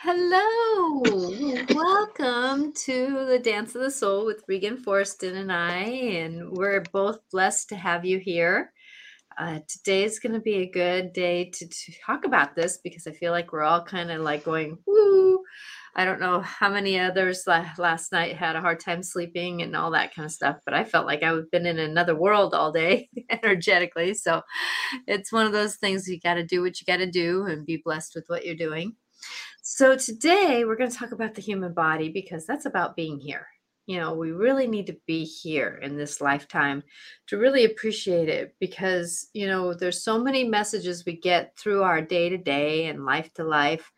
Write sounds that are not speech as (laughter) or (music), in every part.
Hello, welcome to the Dance of the Soul with Regan Forston and I, and we're both blessed to have you here. Uh, today is going to be a good day to, to, talk about this because I feel like we're all kind of like going, woo. I don't know how many others last night had a hard time sleeping and all that kind of stuff, but I felt like I've been in another world all day (laughs) energetically. So it's one of those things you got to do what you got to do and be blessed with what you're doing. So today we're going to talk about the human body because that's about being here. You know, we really need to be here in this lifetime to really appreciate it because, you know, there's so many messages we get through our day to day and life to life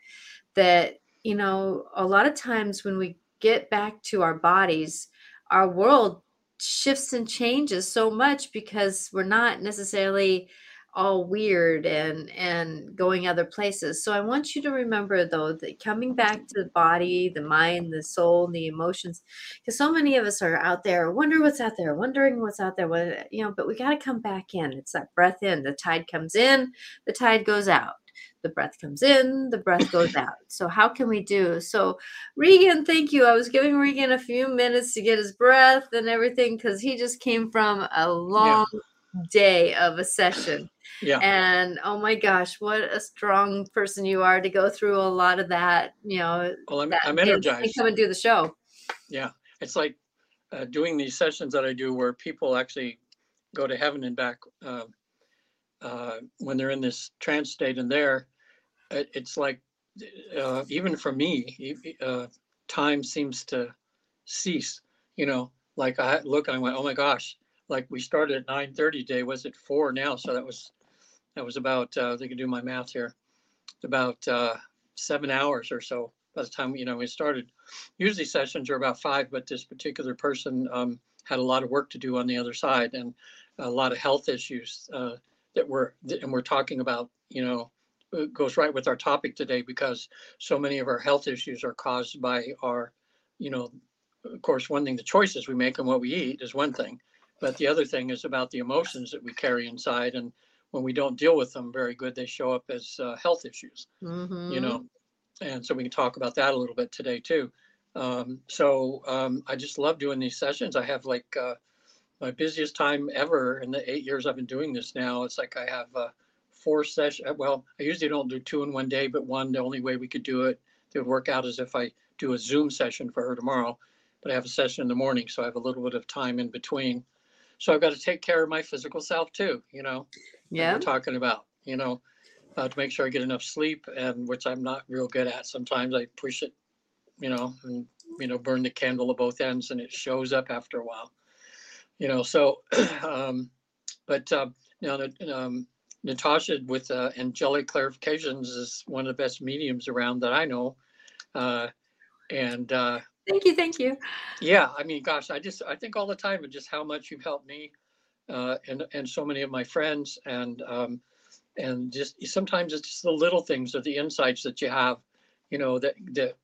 that, you know, a lot of times when we get back to our bodies, our world shifts and changes so much because we're not necessarily all weird and and going other places. So i want you to remember though that coming back to the body the mind the soul the emotions because so many of us are out there wonder what's out there wondering what's out there what you know but we got to come back in. It's that breath in. The tide comes in the tide goes out. The breath comes in the breath goes (laughs) out. So how can we do? So regan thank you. I was giving regan a few minutes to get his breath and everything because he just came from a long yeah day of a session. Yeah. And oh my gosh, what a strong person you are to go through a lot of that. You know, well, I'm, I'm energized. Come and do the show. Yeah. It's like uh, doing these sessions that I do where people actually go to heaven and back uh, uh, when they're in this trance state and there, it, it's like, uh, even for me, uh, time seems to cease, you know, like I look and I went, oh my gosh, like we started at 9:30 today. Was it four now? So that was that was about uh, they can do my math here. About uh, seven hours or so by the time you know we started. Usually sessions are about five, but this particular person um, had a lot of work to do on the other side and a lot of health issues uh, that we're and we're talking about. You know, goes right with our topic today because so many of our health issues are caused by our, you know, of course, one thing the choices we make and what we eat is one thing but the other thing is about the emotions that we carry inside. And when we don't deal with them very good, they show up as uh, health issues, mm-hmm. you know. And so we can talk about that a little bit today too. Um, so um, I just love doing these sessions. I have like uh, my busiest time ever in the eight years I've been doing this now. It's like I have uh, four sessions. Well, I usually don't do two in one day, but one, the only way we could do it that would work out is if I do a Zoom session for her tomorrow. But I have a session in the morning, so I have a little bit of time in between so I've got to take care of my physical self too, you know. Yeah. We're talking about, you know, uh, to make sure I get enough sleep, and which I'm not real good at. Sometimes I push it, you know, and you know, burn the candle at both ends, and it shows up after a while, you know. So, (clears throat) um, but uh, know, um, Natasha with uh, angelic clarifications is one of the best mediums around that I know, uh, and uh, Thank you. Thank you. Yeah. I mean, gosh, I just, I think all the time of just how much you've helped me uh, and, and so many of my friends and, um, and just sometimes it's just the little things or the insights that you have, you know, that, that,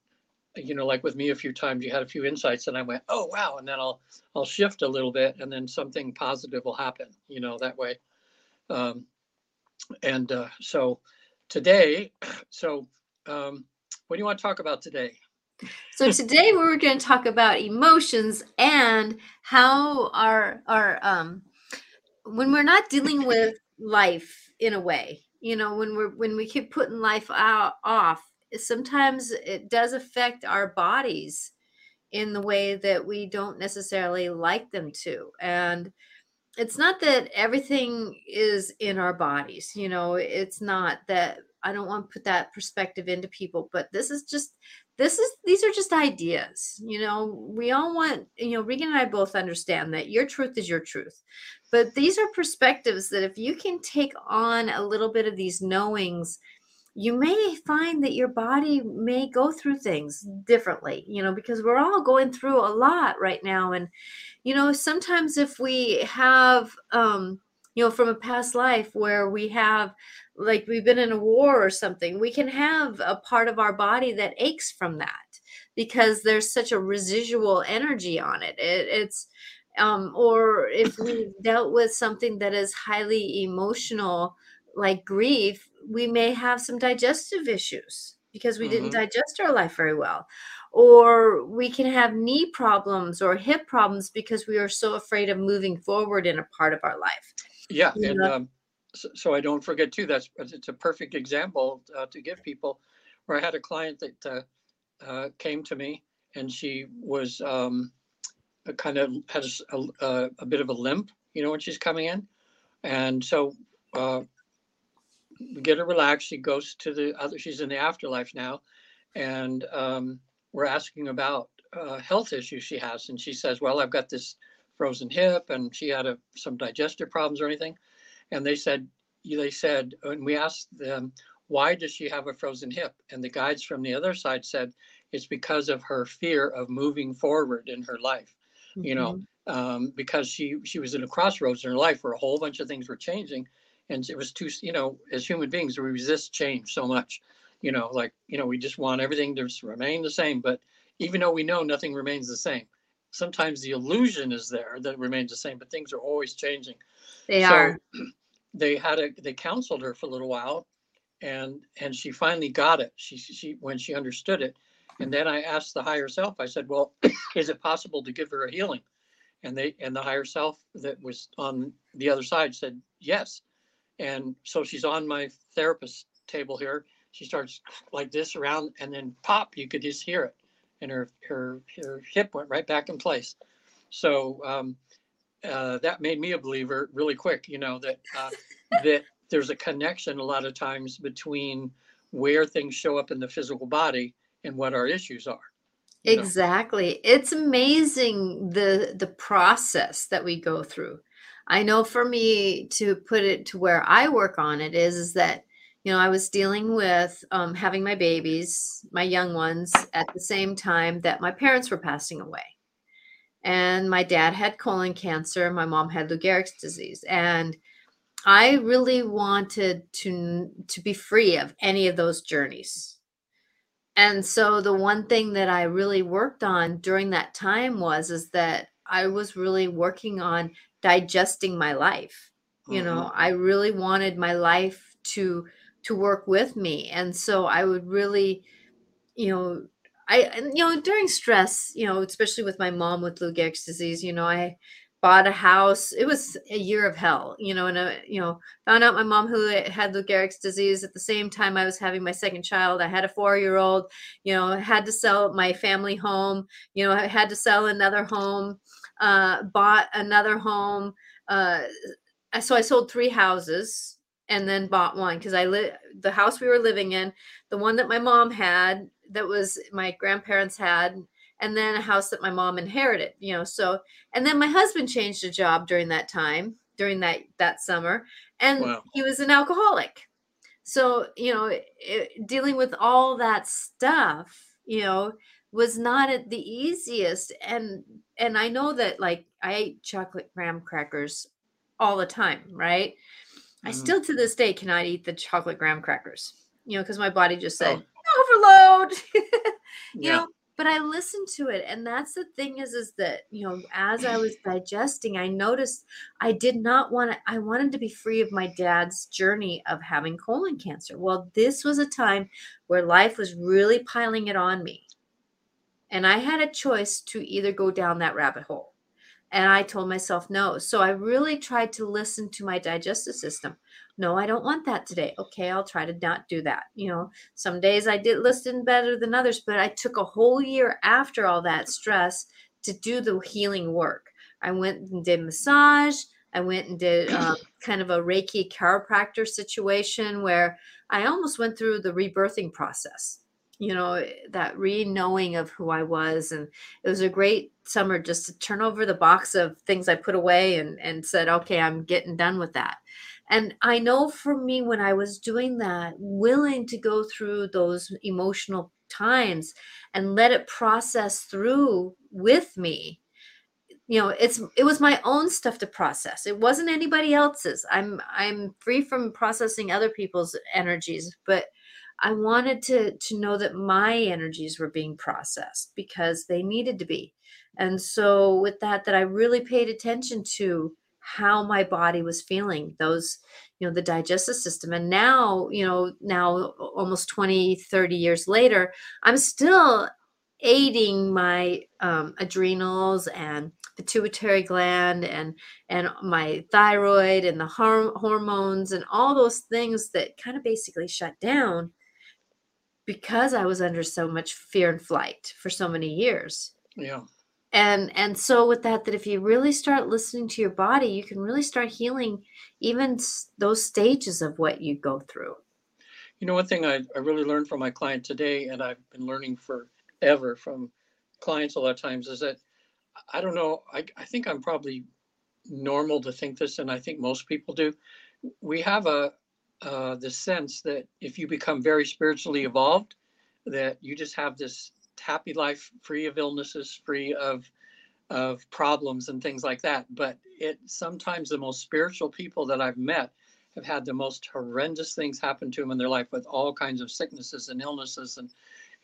you know, like with me a few times you had a few insights and I went, oh, wow. And then I'll, I'll shift a little bit and then something positive will happen, you know, that way. Um, and uh, so today, (clears throat) so um, what do you want to talk about today? So today we're going to talk about emotions and how our our um when we're not dealing with life in a way, you know, when we're when we keep putting life out off, sometimes it does affect our bodies in the way that we don't necessarily like them to. And it's not that everything is in our bodies, you know, it's not that I don't want to put that perspective into people, but this is just this is these are just ideas you know we all want you know regan and i both understand that your truth is your truth but these are perspectives that if you can take on a little bit of these knowings you may find that your body may go through things differently you know because we're all going through a lot right now. And you know sometimes if we have um you know from a past life where we have like we've been in a war or something we can have a part of our body that aches from that because there's such a residual energy on it, it it's um, or if we've (coughs) dealt with something that is highly emotional like grief we may have some digestive issues because we didn't Mhm. digest our life very well. Or we can have knee problems or hip problems because we are so afraid of moving forward in a part of our life. Yeah, You and um, so, so I don't forget too. That's it's a perfect example uh, to give people. Where I had a client that uh, uh, came to me, and she was um, a kind of had a bit of a limp, you know, when she's coming in, and so uh, we get her relaxed. She goes to the other. She's in the afterlife now, and um, we're asking about uh, health issues she has, and she says, "Well, I've got this frozen hip, and she had a, some digestive problems or anything." And they said, they said, and we asked them, why does she have a frozen hip? And the guides from the other side said, it's because of her fear of moving forward in her life. You know, Mhm. um, because she she was in a crossroads in her life where a whole bunch of things were changing, and it was too, you know, as human beings, we resist change so much. You know, like you know, we just want everything to remain the same. But even though we know nothing remains the same, sometimes the illusion is there that it remains the same, but things are always changing They so are. they had a they counseled her for a little while and and she finally got it. She she when she understood it. And then i asked the higher self i said well (coughs) is it possible to give her a healing? And they and the higher self that was on the other side said yes. And so she's on my therapist table here. She starts like this around and then pop you could just hear it. And her her her hip went right back in place. So um uh, that made me a believer really quick. You know that uh, that there's a connection a lot of times between where things show up in the physical body and what our issues are. you know. Exactly. It's amazing the the process that we go through. I know for me to put it to where I work on it is is that you know I was dealing with um, having my babies, my young ones, at the same time that my parents were passing away, and my dad had colon cancer, my mom had Lou Gehrig's disease, and I really wanted to to be free of any of those journeys. And so the one thing that I really worked on during that time was is that I was really working on digesting my life. You know, mm-hmm. I really wanted my life to to work with me. And so I would really, you know, I you know, during stress, you know, especially with my mom with Lou Gehrig's disease, you know, I bought a house. It was a year of hell, you know, and uh, you know, found out my mom who had Lou Gehrig's disease at the same time I was having my second child. I had a four-year-old, you know, had to sell my family home, you know, I had to sell another home, uh, bought another home. Uh, so I sold three houses and then bought one because I live the house we were living in, the one that my mom had, that was my grandparents had, and then a house that my mom inherited. You know, so and then my husband changed a job during that time during that that summer, and Wow. he was an alcoholic. So you know, it, dealing with all that stuff, you know, was not at the easiest. And and I know that like I ate chocolate graham crackers all the time, right? I Mhm. still to this day cannot eat the chocolate graham crackers, you know, because my body just said Oh. Overload. (laughs) you Yeah. know, but I listened to it, and that's the thing is, is that you know, as I was digesting, I noticed I did not want to. I wanted to be free of my dad's journey of having colon cancer. Well, this was a time where life was really piling it on me, and I had a choice to either go down that rabbit hole. And I told myself no. So I really tried to listen to my digestive system. No, I don't want that today. Okay, I'll try to not do that. You know, some days I did listen better than others, but I took a whole year after all that stress to do the healing work. I went and did massage. I went and did (clears throat) um, kind of a Reiki chiropractor situation where I almost went through the rebirthing process. You know, eh, that re knowing of who I was. And it was a great summer just to turn over the box of things I put away and, and said, okay, I'm getting done with that. And I know for me, when I was doing that, willing to go through those emotional times and let it process through with me, you know, it's it was my own stuff to process. It wasn't anybody else's. I'm I'm free from processing other people's energies, but I wanted to to know that my energies were being processed because they needed to be. And so with that that I really paid attention to how my body was feeling those you know the digestive system and now you know now almost 20 30 years later i'm still aiding my um, adrenals and pituitary gland and and my thyroid and the har- hormones and all those things that kind of basically shut down because I was under so much fear and flight for so many years. Yeah. And and so with that that if you really start listening to your body, you can really start healing even those stages of what you go through. You know, one thing I, I really learned from my client today, and I've been learning forever from clients a lot of times, is that I don't know, I, I think I'm probably normal to think this, and I think most people do. We have a, uh, the sense that if you become very spiritually evolved, that you just have this happy life, free of illnesses, free of of problems and things like that. But it sometimes the most spiritual people that I've met have had the most horrendous things happen to them in their life with all kinds of sicknesses and illnesses and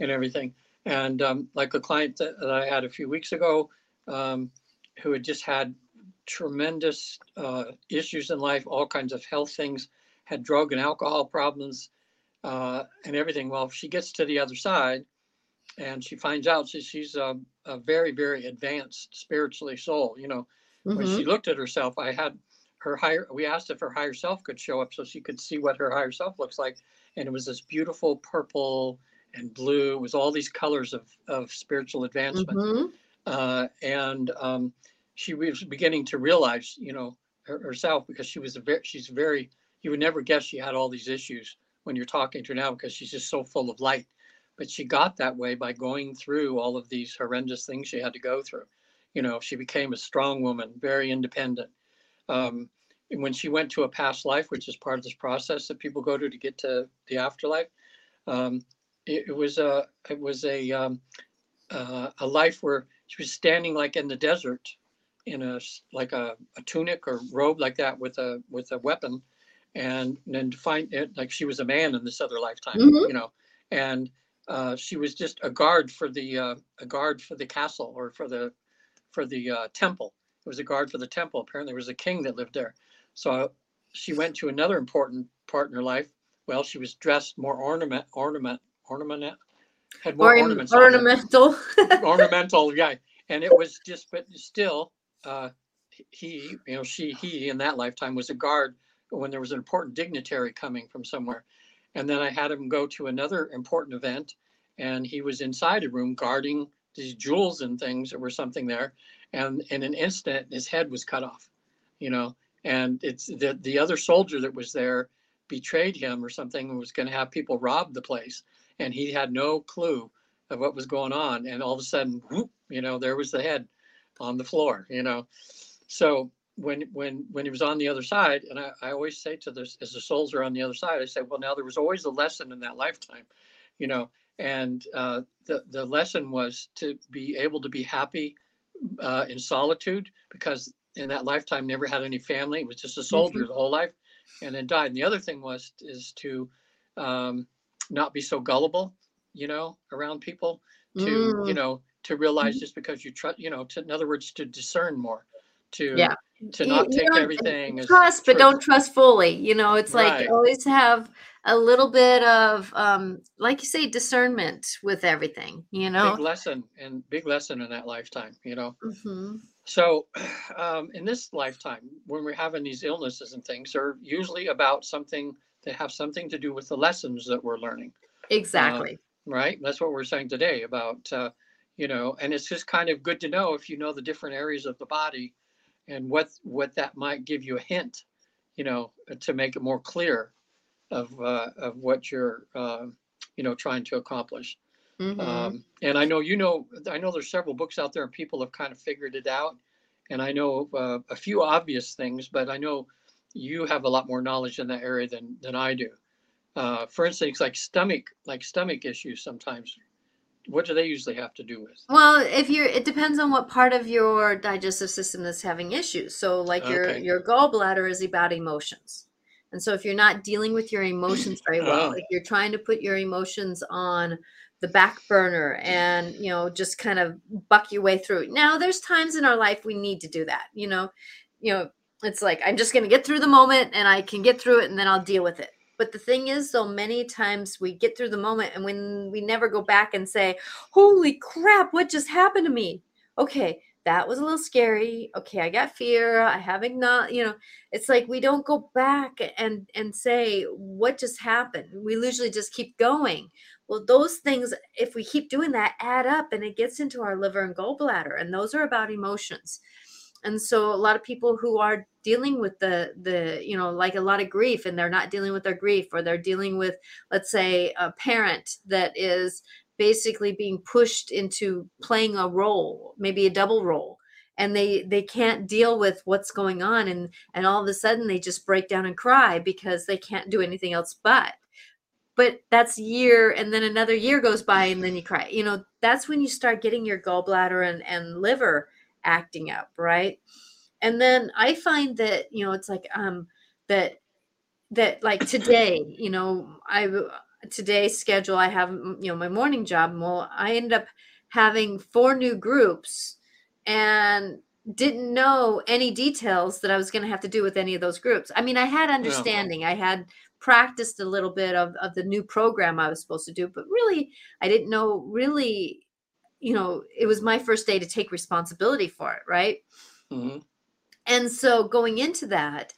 and everything. And um, like a client that, that, I had a few weeks ago, um, who had just had tremendous uh, issues in life, all kinds of health things, had drug and alcohol problems uh, and everything. Well, she gets to the other side and she finds out she, she's a, a, very, very advanced spiritually soul. You know, mm-hmm. when she mm-hmm. looked at herself, I had her higher, we asked if her higher self could show up so she could see what her higher self looks like. And it was this beautiful purple and blue, it was all these colors of, of spiritual advancement. Mm-hmm. Uh, and um, she was beginning to realize, you know, her, herself because she was a very, she's very you would never guess she had all these issues when you're talking to her now because she's just so full of light. But she got that way by going through all of these horrendous things she had to go through. You know, she became a strong woman, very independent. Um, and when she went to a past life, which is part of this process that people go to to get to the afterlife, um, it, it, was a it was a um, uh, a life where she was standing like in the desert in a like a, a tunic or robe like that with a with a weapon and then find it like she was a man in this other lifetime, mm-hmm. you know, and uh, she was just a guard for the uh, a guard for the castle or for the for the uh, temple. It was a guard for the temple. Apparently, there was a king that lived there. So she went to another important part in her life. Well, she was dressed more ornament, ornament, ornament, had more or, ornaments. Ornamental. (laughs) ornamental, yeah. And it was just, but still, uh, he, you know, she, he in that lifetime was a guard when there was an important dignitary coming from somewhere. And then I had him go to another important event, and he was inside a room guarding these jewels and things that were something there. And in an instant, his head was cut off, you know. And it's the the other soldier that was there betrayed him or something and was going to have people rob the place, and he had no clue of what was going on. And all of a sudden, whoop, you know, there was the head on the floor, you know. So when when when he was on the other side, and I, I always say to this as the souls are on the other side, I say, well, now there was always a lesson in that lifetime, you know, and uh, the the lesson was to be able to be happy uh, in solitude because in that lifetime never had any family. It was just a soldier mm-hmm. the whole life, and then died. And the other thing was is to um, not be so gullible, you know, around people. To mm. you know to realize mm-hmm. just because you trust, you know, to, in other words, to discern more to yeah to not you, take everything trust but don't trust fully you know it's like right. always have a little bit of um like you say discernment with everything you know? Big lesson and big lesson in that lifetime you know? Mm-hmm. so (clears throat) um in this lifetime when we're having these illnesses and things they're usually about something that have something to do with the lessons that we're learning. Exactly. um, right? That's what we're saying today about uh you know and it's just kind of good to know if you know the different areas of the body and what what that might give you a hint, you know, to make it more clear of uh, of what you're uh, you know trying to accomplish. Mm-hmm. Um, and I know you know I know there's several books out there and people have kind of figured it out. And I know uh, a few obvious things, but I know you have a lot more knowledge in that area than than I do. Uh, for instance, like stomach like stomach issues sometimes what do they usually have to do with? Well, if you're, it depends on what part of your digestive system that's having issues. So, like your okay. your gallbladder is about emotions, and so if you're not dealing with your emotions (clears throat) very well, oh. if you're trying to put your emotions on the back burner and you know just kind of buck your way through. Now, there's times in our life we need to do that. You know, you know, it's like i'm just going to get through the moment and i can get through it and then i'll deal with it but the thing is so many times we get through the moment and when we never go back and say holy crap what just happened to me? Okay that was a little scary. Okay i got fear. I haven't not you know it's like we don't go back and and say what just happened? We usually just keep going. Well those things if we keep doing that add up and it gets into our liver and gallbladder and those are about emotions and so a lot of people who are dealing with the the you know like a lot of grief and they're not dealing with their grief or they're dealing with let's say a parent that is basically being pushed into playing a role maybe a double role. And they they can't deal with what's going on and and all of a sudden they just break down and cry because they can't do anything else but. But that's year and then another year goes by and then you cry. You know that's when you start getting your gallbladder and and liver acting up right and then i find that you know it's like um that that like today you know i today's schedule i have you know my morning job well i ended up having four new groups and didn't know any details that i was going to have to do with any of those groups i mean i had understanding yeah. i had practiced a little bit of, of the new program i was supposed to do but really i didn't know really you know it was my first day to take responsibility for it right mm-hmm. and so going into that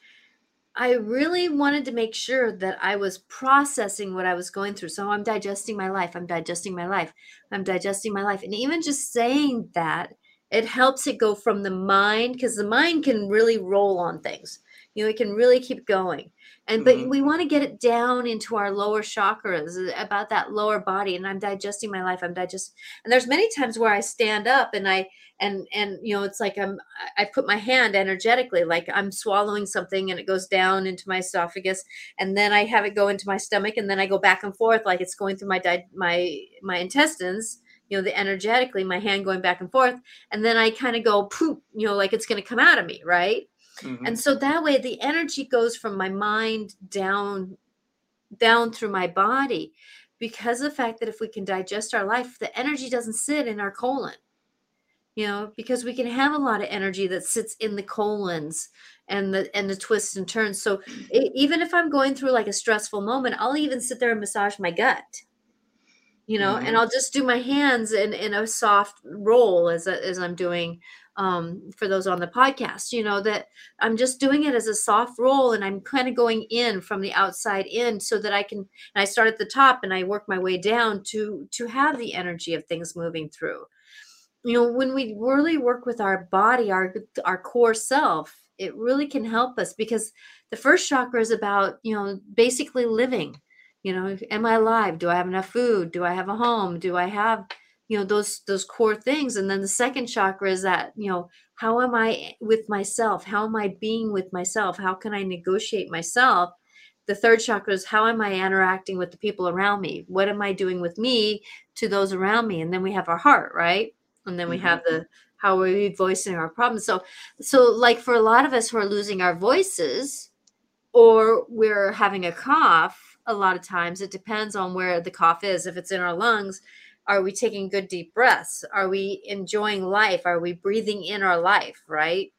I really wanted to make sure that I was processing what I was going through. So I'm digesting my life. I'm digesting my life. I'm digesting my life. And even just saying that, it helps it go from the mind, because the mind can really roll on things. You know, it can really keep going and but mm-hmm. we want to get it down into our lower chakras uh, about that lower body and i'm digesting my life i'm digesting and there's many times where i stand up and i and and you know it's like i'm i put my hand energetically like i'm swallowing something and it goes down into my esophagus and then i have it go into my stomach and then i go back and forth like it's going through my di- my my intestines you know the energetically my hand going back and forth and then i kind of go poop you know like it's going to come out of me right Mm-hmm. And so that way the energy goes from my mind down down through my body because of the fact that if we can digest our life, the energy doesn't sit in our colon. You know, because we can have a lot of energy that sits in the colons and the and the twists and turns. So it, even if I'm going through like a stressful moment, I'll even sit there and massage my gut you know mm-hmm. and i'll just do my hands in in a soft roll as as i'm doing um, for those on the podcast, you know, that I'm just doing it as a soft roll and I'm kind of going in from the outside in so that I can, and I start at the top and I work my way down to, to have the energy of things moving through. You know, when we really work with our body, our, our core self, it really can help us because the first chakra is about, you know, basically living, you know, am I alive? Do I have enough food? Do I have a home? Do I have, you know those those core things. And then the second chakra is that you know how am i with myself? How am i being with myself? How can i negotiate myself? The third chakra is how am i interacting with the people around me? What am i doing with me to those around me? And then we have our heart right? And then we mm-hmm. have the how are we voicing our problems? So so like for a lot of us who are losing our voices or we're having a cough a lot of times it depends on where the cough is. If it's in our lungs are we taking good deep breaths? Are we enjoying life? Are we breathing in our life right?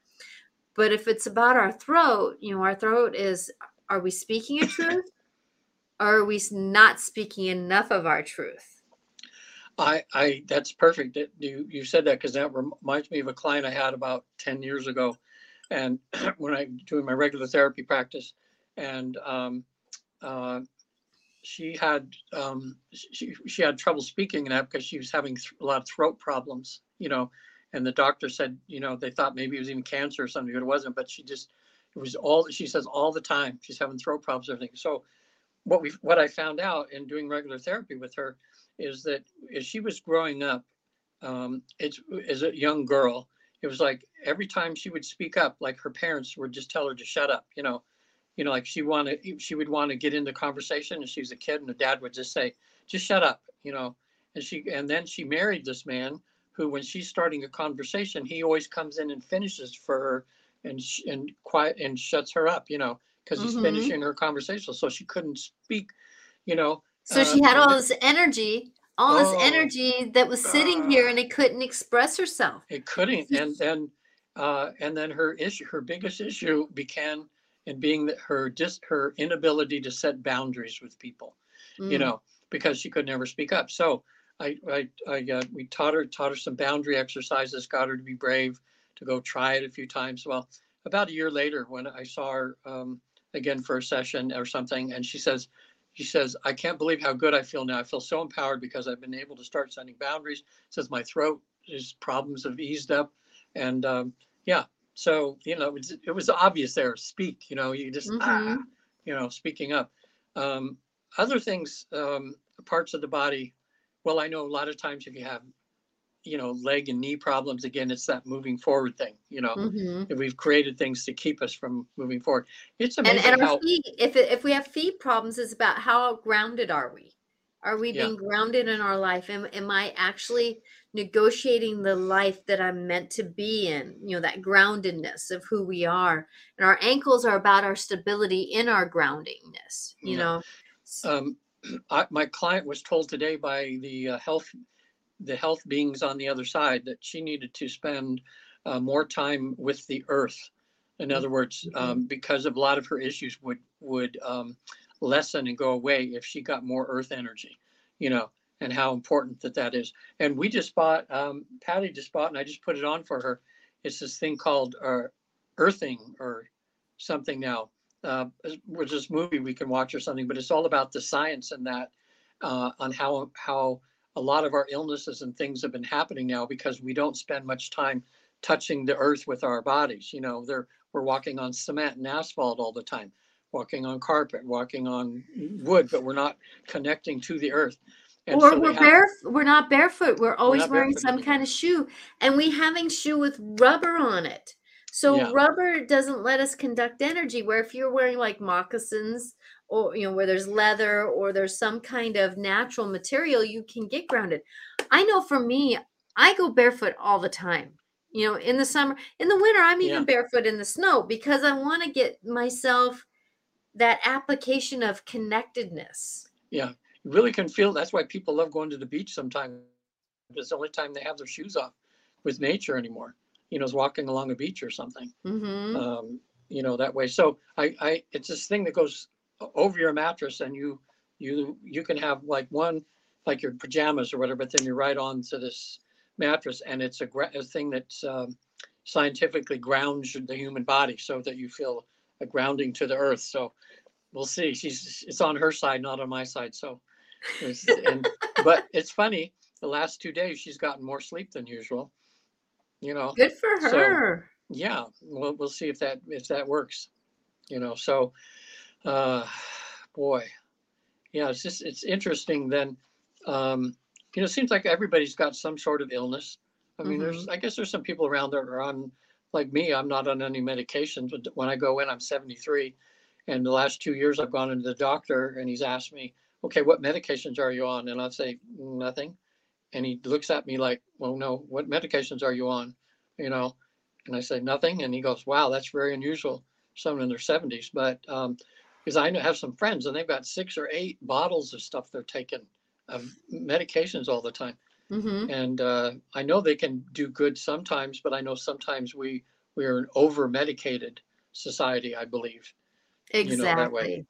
But if it's about our throat you know our throat is are we speaking a truth? Or are we not speaking enough of our truth? I i that's perfect. You you said that because that reminds me of a client i had about 10 years ago and (clears throat) when i doing my regular therapy practice and um, uh, she had um, she she had trouble speaking that because she was having th- a lot of throat problems, you know. And the doctor said, you know, they thought maybe it was even cancer or something, but it wasn't. But she just it was all she says all the time. She's having throat problems, everything. So what we what I found out in doing regular therapy with her is that as she was growing up, um, it's as a young girl, it was like every time she would speak up, like her parents would just tell her to shut up, you know you know, like she wanted, she would want to get into conversation, and she was a kid, and the dad would just say, "Just shut up," you know. And she, and then she married this man who, when she's starting a conversation, he always comes in and finishes for her, and and quiet and shuts her up, you know, because he's mm-hmm. finishing her conversation, so she couldn't speak, you know. So uh, she had all this energy, all oh, this energy that was sitting uh, here, and it couldn't express herself. It couldn't, and then uh, and then her issue, her biggest issue began in being that her just her inability to set boundaries with people, you Mm. know, because she could never speak up. So I, I, I, uh, we taught her, taught her some boundary exercises, got her to be brave, to go try it a few times. Well, about a year later, when I saw her um, again for a session or something, and she says, she says, I can't believe how good I feel now. I feel so empowered because I've been able to start setting boundaries. Says my throat, his problems have eased up, and um, yeah. So you know, it was, it was obvious there. Speak, you know, you just ah, Mhm. you know, speaking up. Um, other things, um, parts of the body. Well, I know a lot of times if you have, you know, leg and knee problems, again, it's that moving forward thing. You know, Mhm. if we've created things to keep us from moving forward. It's And amazing and how our feet, if if we have feet problems, it's about how grounded are we? Are we Yeah. being grounded in our life? Am, am I actually negotiating the life that I'm meant to be in? You know, that groundedness of who we are. And our ankles are about our stability in our groundingness, you Yeah. know. Um, (clears throat) I, my client was told today by the uh, health the health beings on the other side that she needed to spend uh, more time with the earth. In other words, um, because of a lot of her issues would would um, lessen and go away if she got more earth energy, you know, and how important that that is. And we just bought, um, Patty just bought, and I just put it on for her. It's this thing called uh, earthing or something now uh, was this movie we can watch or something, but it's all about the science and that uh, on how how a lot of our illnesses and things have been happening now because we don't spend much time touching the earth with our bodies. You know, they're we're walking on cement and asphalt all the time, walking on carpet, walking on wood, but we're not connecting to the earth. And or so we're bare we're not barefoot we're always not wearing barefoot some kind of shoe and we having shoe with rubber on it. So Yeah. rubber doesn't let us conduct energy where if you're wearing like moccasins or you know where there's leather or there's some kind of natural material you can get grounded. I know for me i go barefoot all the time you know in the summer in the winter i'm even Yeah. barefoot in the snow because i want to get myself that application of connectedness. Yeah, really can feel. That's why people love going to the beach sometimes. It's the only time they have their shoes off with nature anymore. You know, is walking along a beach or something. hmm um, you know that way so i i it's this thing that goes over your mattress and you you you can have like one like your pajamas or whatever but then you're right on to this mattress and it's a, gra- a thing that's um, scientifically grounds the human body so that you feel a grounding to the earth so we'll see she's it's on her side not on my side so it's, and but it's funny the last two days she's gotten more sleep than usual you know? Good for So, her. yeah we'll, we'll see if that if that works you know? So uh boy yeah it's just it's interesting then um you know it seems like everybody's got some sort of illness. I mean there's i guess there's some people around that are on like me i'm not on any medications but when i go in i'm 73 and the last two years i've gone into the doctor and he's asked me okay what medications are you on and i'll say nothing and he looks at me like well no what medications are you on you know and I say nothing, and he goes, "Wow, that's very unusual." Someone in their seventies, but um, because I have some friends and they've got six or eight bottles of stuff they're taking, of medications all the time, hmm and uh, I know they can do good sometimes, but I know sometimes we we are an over medicated society. I believe. Exactly. you know, that way.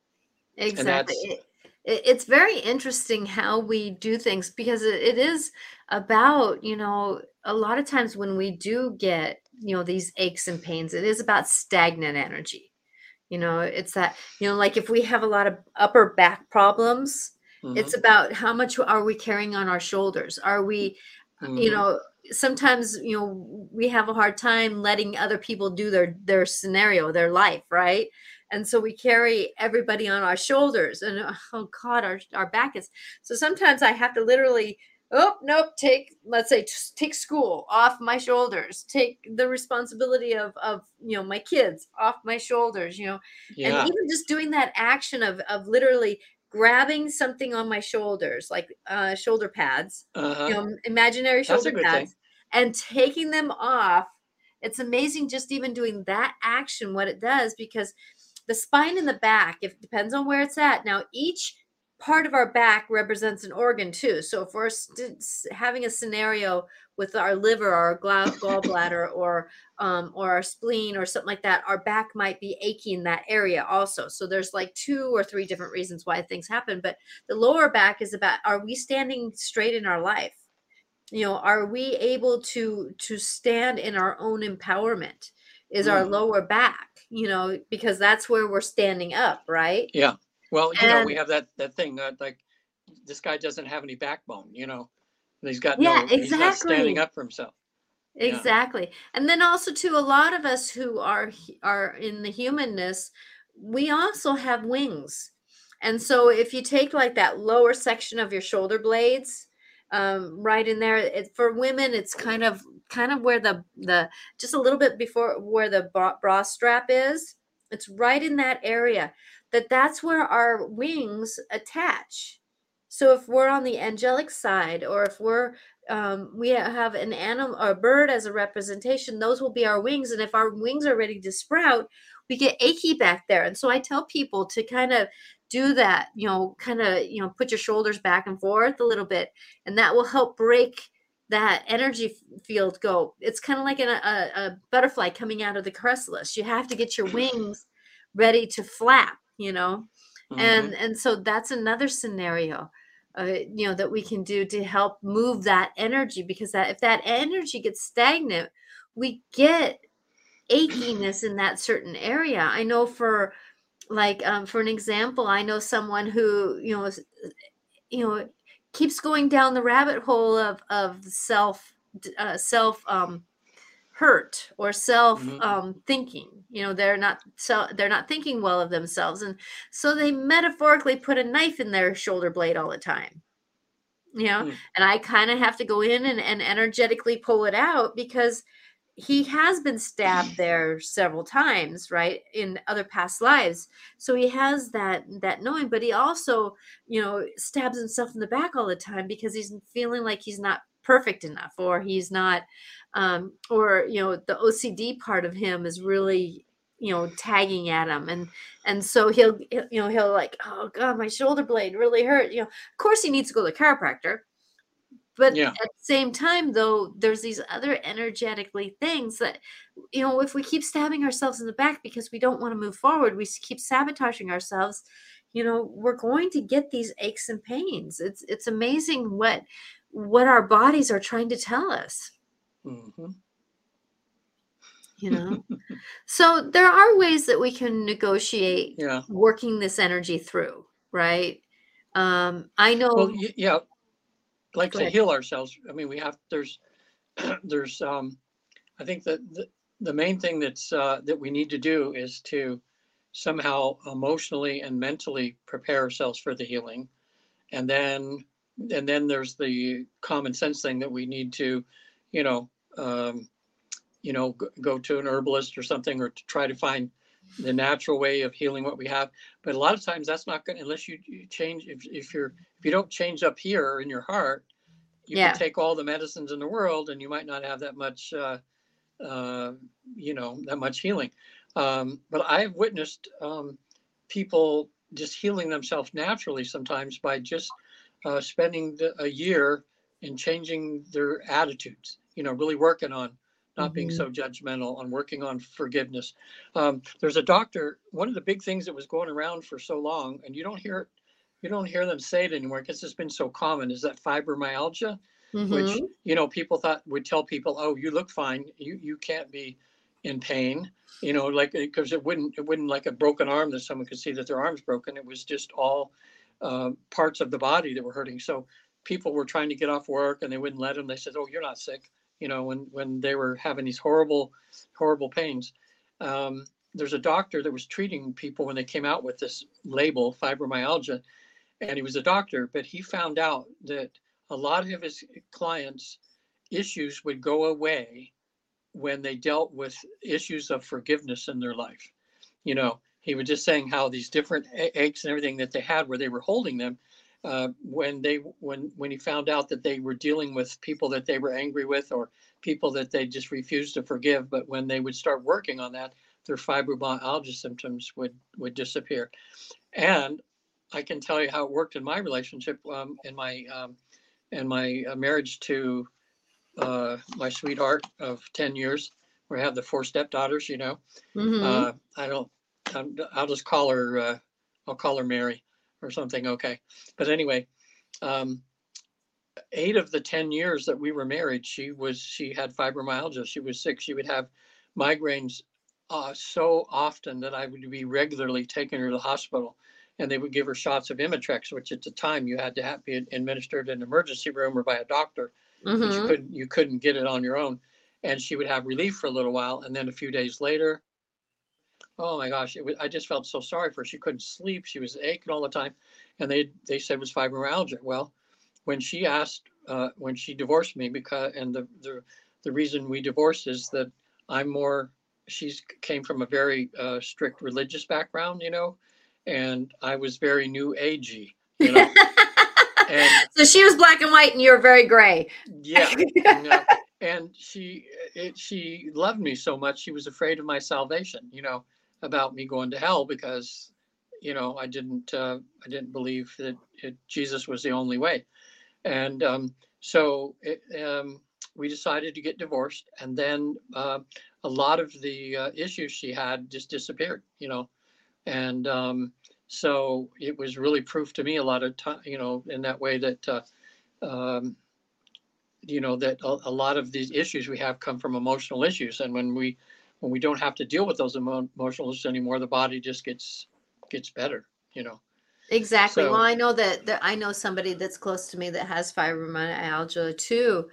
Exactly. That's- It- it- it's very interesting how we do things because it, is about, you know, a lot of times when we do get, you know, these aches and pains, it is about stagnant energy. You know, it's that, you know, like if we have a lot of upper back problems, Mhm, it's about how much are we carrying on our shoulders? Are we, you mhm. know sometimes you know we have a hard time letting other people do their their scenario their life right and so we carry everybody on our shoulders and uh, oh god our, our back is so sometimes i have to literally oh nope take let's say take school off my shoulders take the responsibility of of you know my kids off my shoulders you know yeah, and even just doing that action of of literally grabbing something on my shoulders like uh shoulder pads uh-huh. you know, imaginary That's shoulder good thing. pads and taking them off. It's amazing just even doing that action, what it does, because the spine and the back, if it depends on where it's at. Now, each part of our back represents an organ too. So if we're st- having a scenario with our liver or our (laughs) gallbladder or um, or our spleen or something like that, our back might be aching that area also. So there's like two or three different reasons why things happen. But the lower back is about are we standing straight in our life? You know, are we able to to stand in our own empowerment? Is mm. our lower back, you know, because that's where we're standing up, right? Yeah. Well, you and, know, we have that that thing that like this guy doesn't have any backbone, you know. He's got yeah, no, exactly. he's not standing up for himself. Exactly. Yeah. And then also to a lot of us who are are in the humanness, we also have wings. And so if you take like that lower section of your shoulder blades, um, right in there, it, for women, it's kind of kind of where the the just a little bit before where the bra, bra strap is. It's right in that area. That that's where our wings attach. So if we're on the angelic side, or if we're um, we have an animal or a bird as a representation, those will be our wings. And if our wings are ready to sprout, we get achy back there. And so I tell people to kind of do that, you know, kind of, you know, put your shoulders back and forth a little bit, and that will help break that energy field go. It's kind of like a, a, a butterfly coming out of the chrysalis. You have to get your wings ready to flap, you know, mm-hmm. and and so that's another scenario uh, you know that we can do to help move that energy because that if that energy gets stagnant we get achiness in that certain area i know for like um, for an example i know someone who you know you know keeps going down the rabbit hole of of self uh, self um hurt or self mm-hmm. um, thinking you know they're not so they're not thinking well of themselves and so they metaphorically put a knife in their shoulder blade all the time you know mm. and i kind of have to go in and, and energetically pull it out because he has been stabbed (sighs) there several times right in other past lives. So he has that that knowing but he also you know stabs himself in the back all the time because he's feeling like he's not perfect enough or he's not um, or you know the ocd part of him is really you know tagging at him. And and so he'll you know he'll like oh god my shoulder blade really hurt you know. Of course he needs to go to the chiropractor but yeah. at the same time though there's these other energetically things that you know if we keep stabbing ourselves in the back because we don't want to move forward we keep sabotaging ourselves you know we're going to get these aches and pains it's it's amazing what what our bodies are trying to tell us Mm-hmm. You know, (laughs) so there are ways that we can negotiate yeah. working this energy through, right? Um, I know. Well, yeah, like to heal ourselves. I mean, we have there's (clears throat) there's um, I think that the, the main thing that's uh, that we need to do is to somehow emotionally and mentally prepare ourselves for the healing, and then and then there's the common sense thing that we need to, you know, um, you know, go, go to an herbalist or something, or to try to find the natural way of healing what we have. But a lot of times that's not good unless you, you change. If, if you're if you don't change up here in your heart, you yeah. can take all the medicines in the world and you might not have that much, uh, uh, you know, that much healing. Um, but I've witnessed um, people just healing themselves naturally sometimes by just uh, spending the, a year in changing their attitudes you know, really working on not mm-hmm. being so judgmental, on working on forgiveness. Um, there's a doctor. One of the big things that was going around for so long, and you don't hear it, you don't hear them say it anymore because it's been so common. Is that fibromyalgia, mm-hmm. which you know people thought would tell people, "Oh, you look fine. You you can't be in pain." You know, like because it wouldn't it wouldn't like a broken arm that someone could see that their arm's broken. It was just all uh, parts of the body that were hurting. So people were trying to get off work and they wouldn't let them. They said, "Oh, you're not sick." You know, when when they were having these horrible, horrible pains. Um, there's a doctor that was treating people when they came out with this label, fibromyalgia, and he was a doctor, but he found out that a lot of his clients' issues would go away when they dealt with issues of forgiveness in their life. You know, he was just saying how these different aches and everything that they had where they were holding them uh, when they when when he found out that they were dealing with people that they were angry with or people that they just refused to forgive but when they would start working on that their fibromyalgia symptoms would would disappear and I can tell you how it worked in my relationship, um, in my, um, in my uh, marriage to, uh, my sweetheart of ten years. We have the four stepdaughters, you know. Mhm. Uh, I don't, I'm- I'll just call her, uh, I'll call her Mary or something, okay. But anyway, um, eight of the ten years that we were married, she was, she had fibromyalgia. She was sick. She would have migraines uh, so often that I would be regularly taking her to the hospital. And they would give her shots of Imitrex, which at the time you had to have be administered in an emergency room or by a doctor but you couldn't you couldn't get it on your own and she would have relief for a little while and then a few days later oh my gosh it was, i just felt so sorry for her she couldn't sleep she was aching all the time and they they said it was fibromyalgia well when she asked uh, when she divorced me because and the, the the reason we divorced is that i'm more she's came from a very uh, strict religious background you know and i was very new agey you know (laughs) and so she was black and white and you're very gray. yeah (laughs) yeah. and she it, she loved me so much she was afraid of my salvation you know about me going to hell because you know i didn't uh, i didn't believe that it, jesus was the only way. And um, so it, um, we decided to get divorced and then uh, a lot of the uh, issues she had just disappeared you know. And um, so it was really proof to me a lot of time you know in that way that uh, um, you know that a, a lot of these issues we have come from emotional issues. And when we when we don't have to deal with those emo- anymore the body just gets gets better you know Exactly. So- well, I know that, that I know somebody that's close to me that has fibromyalgia too.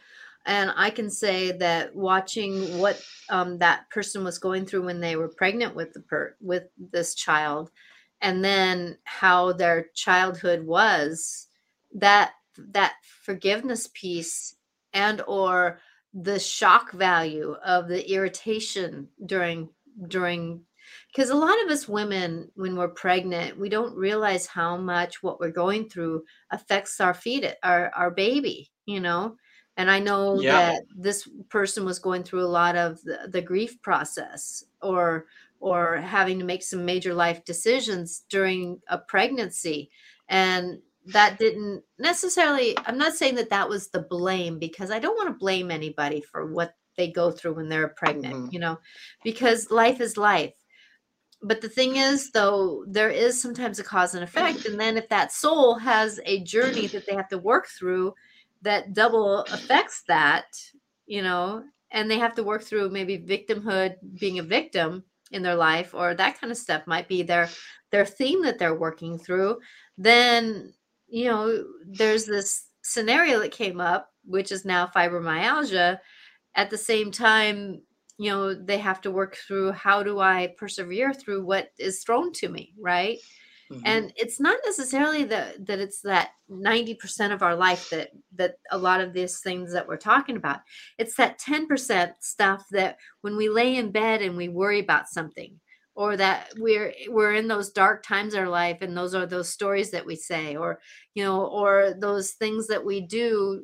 And I can say that watching what um, that person was going through when they were pregnant with the per- with this child, and then how their childhood was, that that forgiveness piece and or the shock value of the irritation during during because a lot of us women when we're pregnant we don't realize how much what we're going through affects our fetus our, our baby you know and i know Yeah. that this person was going through a lot of the, the grief process or or having to make some major life decisions during a pregnancy and that didn't necessarily i'm not saying that that was the blame because i don't want to blame anybody for what they go through when they're pregnant Mhm. you know because life is life but the thing is though there is sometimes a cause and effect and then if that soul has a journey that they have to work through that double affects that you know and they have to work through maybe victimhood being a victim in their life or that kind of stuff might be their their theme that they're working through then you know there's this scenario that came up which is now fibromyalgia. At the same time you know they have to work through how do i persevere through what is thrown to me right? Mhm. and it's not necessarily that that it's that 90% of our life that that a lot of these things that we're talking about. It's that 10% stuff that when we lay in bed and we worry about something or that we're we're in those dark times in our life and those are those stories that we say or you know or those things that we do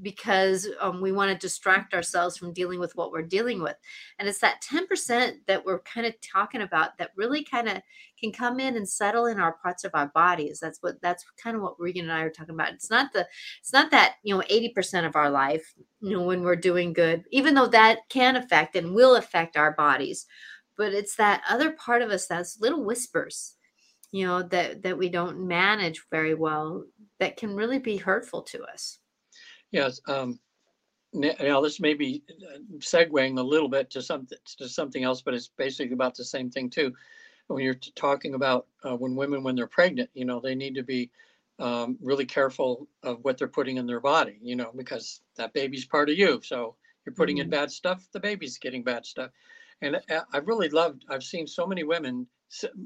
because um, we want to distract ourselves from dealing with what we're dealing with. And it's that 10% that we're kind of talking about that really kind of can come in and settle in our parts of our bodies. That's what that's kind of what regan and i are talking about. It's not the it's not that you know 80% of our life you know when we're doing good even though that can affect and will affect our bodies but it's that other part of us that's little whispers you know that that we don't manage very well that can really be hurtful to us Yes, um, now this may be uh, segueing a little bit to something, to something else, but it's basically about the same thing too. When you're talking about, uh, when women, when they're pregnant, you know, they need to be, um, really careful of what they're putting in their body, you know, because that baby's part of you. So you're putting in Mhm. bad stuff, the baby's getting bad stuff. And I've really loved, I've seen so many women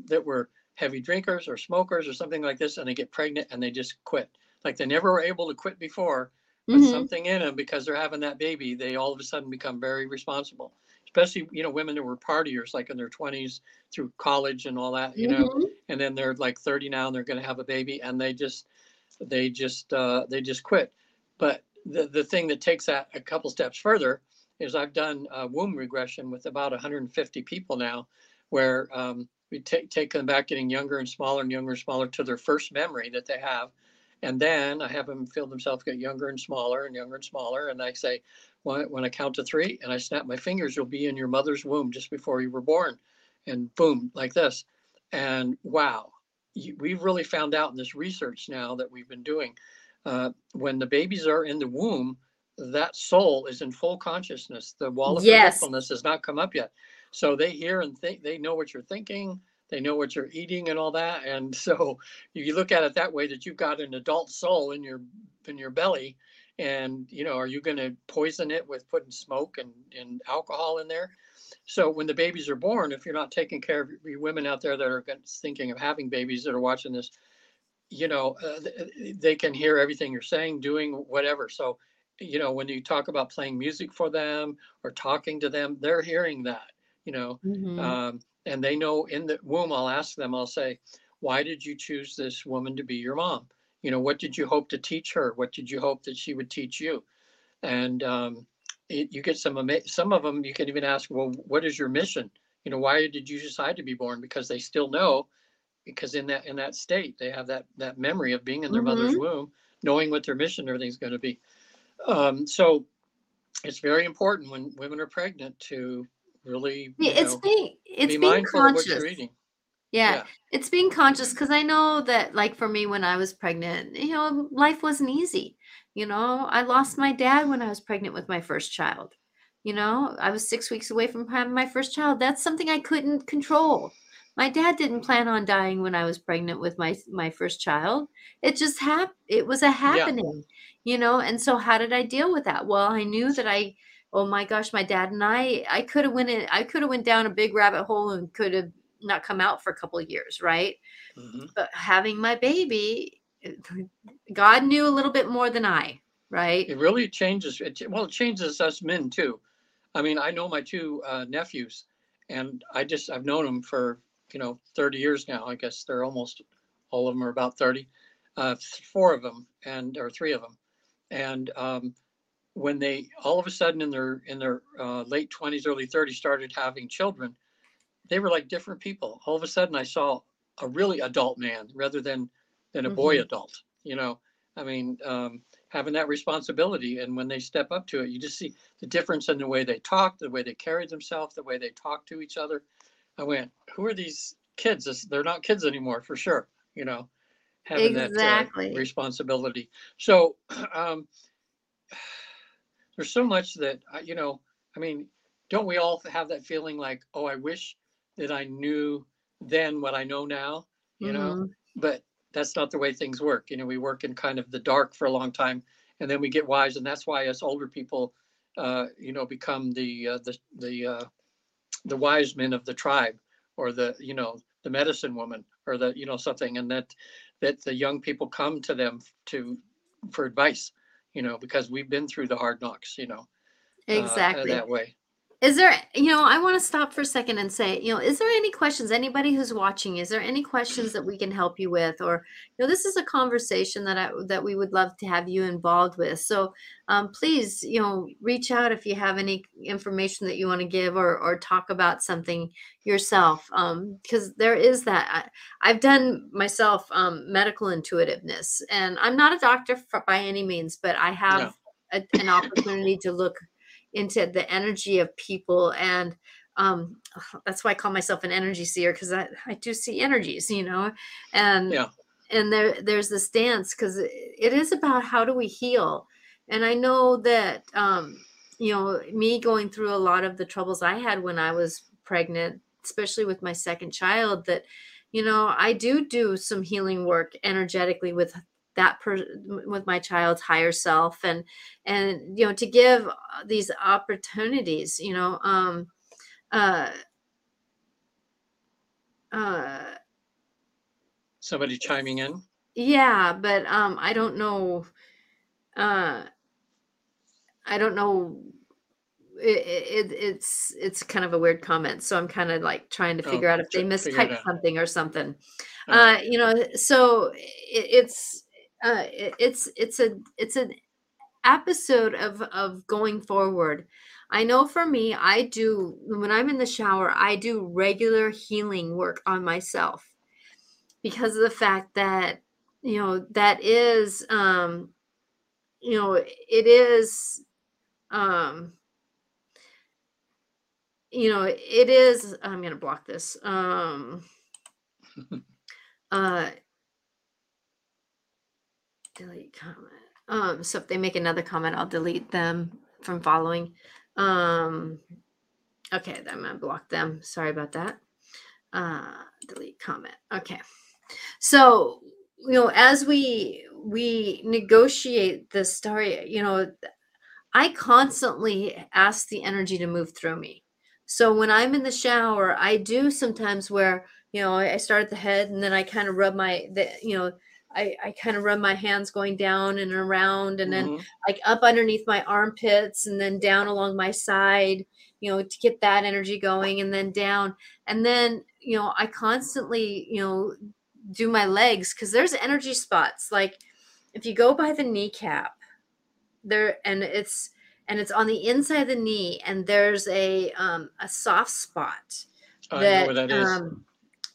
that were heavy drinkers or smokers or something like this, and they get pregnant and they just quit. Like they never were able to quit before, but Mhm. something in them because they're having that baby, they all of a sudden become very responsible. Especially, you know, women that were partiers like in their 20s through college and all that, you know, Mhm. and then they're like 30 now and they're going to have a baby and they just, they just, uh, they just quit. But the, the thing that takes that a couple steps further is I've done uh, womb regression with about 150 people now, where um, we take take them back, getting younger and smaller and younger and smaller to their first memory that they have, and then I have them feel themselves get younger and smaller and younger and smaller, and I say, when, when I count to three? And I snap my fingers, you'll be in your mother's womb just before you were born, and boom, like this, and wow, we've really found out in this research now that we've been doing, uh, when the babies are in the womb, that soul is in full consciousness. The wall of Yes. forgetfulness has not come up yet. So they hear and think they know what you're thinking, they know what you're eating and all that. And (laughs) so if you look at it that way that you've got an adult soul in your in your belly. And you know, are you gonna poison it with putting smoke and, and alcohol in there? So when the babies are born, if you're not taking care of you women out there that are thinking of having babies that are watching this, you know, uh, they can hear everything you're saying, doing whatever. So, you know, when you talk about playing music for them or talking to them, they're hearing that, you know, Mhm. um, and they know in the womb, I'll ask them, I'll say, why did you choose this woman to be your mom? You know, what did you hope to teach her? What did you hope that she would teach you? And um, it, you get some, ama- some of them, you can even ask, well, what is your mission? You know, why did you decide to be born? Because they still know, because in that, in that state, they have that, that memory of being in their mother's womb, knowing what their mission, or everything's going to be. Um, so it's very important when women are pregnant to really, you it's know, being it's be being mindful of what you're conscious. eating. Yeah, Yeah. it's being conscious because I know that, like, for me, when I was pregnant, you know, life wasn't easy. You know, I lost my dad when I was pregnant with my first child. You know, I was six weeks away from having my first child. That's something I couldn't control. My dad didn't plan on dying when I was pregnant with my my first child. It just happened. It was a happening, you know. And so, how did I deal with that? Well, I knew that I. Oh my gosh, my dad and I. I could have went in. I could have went down a big rabbit hole and could have not come out for a couple of years, right? Mhm. But having my baby, (laughs) God knew a little bit more than I, right? It really changes. It, well, it changes us men too. I mean, I know my two uh, nephews, and I just I've known them for you know 30 years now. I guess they're almost all of them are about 30. Uh, four of them, and or three of them, and um, when they all of a sudden in their in their uh, late 20s, early 30s started having children, they were like different people. All of a sudden, I saw a really adult man rather than than a boy Mhm. adult. You know, I mean, um, having that responsibility, and when they step up to it, you just see the difference in the way they talk, the way they carry themselves, the way they talk to each other. I went, who are these kids? This- They're not kids anymore, for sure. You know, having that uh, responsibility. So (clears throat) um, there's so much that I- you know. I mean, don't we all have that feeling like, oh, I wish that I knew then what I know now? You know, Mhm. but that's not the way things work. You know, we work in kind of the dark for a long time, and then we get wise, and that's why us older people, uh, you know, become the uh, the the uh, the wise men of the tribe, or the you know the medicine woman, or the you know something, and that that the young people come to them to for advice, you know, because we've been through the hard knocks, you know, uh, Exactly. that way. Is there, you know, I want to stop for a second and say, you know, is there any questions? Anybody who's watching, is there any questions that we can help you with? Or, you know, this is a conversation that I that we would love to have you involved with. So um, please, you know, reach out if you have any information that you want to give or or talk about something yourself. Um, because there is that. I, I've done myself um, medical intuitiveness, and I'm not a doctor for, by any means, but I have a, an opportunity to look into the energy of people and um that's why i call myself an energy seer because I, I do see energies you know and Yeah. and there there's this dance because it is about how do we heal and i know that um you know me going through a lot of the troubles i had when i was pregnant especially with my second child that you know i do do some healing work energetically with that per with my child's higher self and and you know to give uh, these opportunities you know um uh uh Somebody chiming in. yeah but um i don't know uh i don't know it, it it's it's kind of a weird comment so i'm kind of like trying to Oh, figure out if they mistyped something or something. Uh, uh you know so it, it's uh it, it's it's a it's an episode of of going forward. I know for me i do when i'm in the shower i do regular healing work on myself because of the fact that you know that is um you know it is um you know it is i'm going to block this um (laughs) uh delete comment. Um so if they make another comment i'll delete them from following. Um okay going to block them. Sorry about that. Uh delete comment. Okay. So you know as we we negotiate the story you know i constantly ask the energy to move through me. So when i'm in the shower i do sometimes where you know i start at the head and then i kind of rub my the you know i i kind of rub my hands going down and around and then Mhm. like up underneath my armpits and then down along my side you know to get that energy going and then down and then you know i constantly you know do my legs because there's energy spots like if you go by the kneecap there and it's and it's on the inside of the knee and there's a um a soft spot I know where that is. um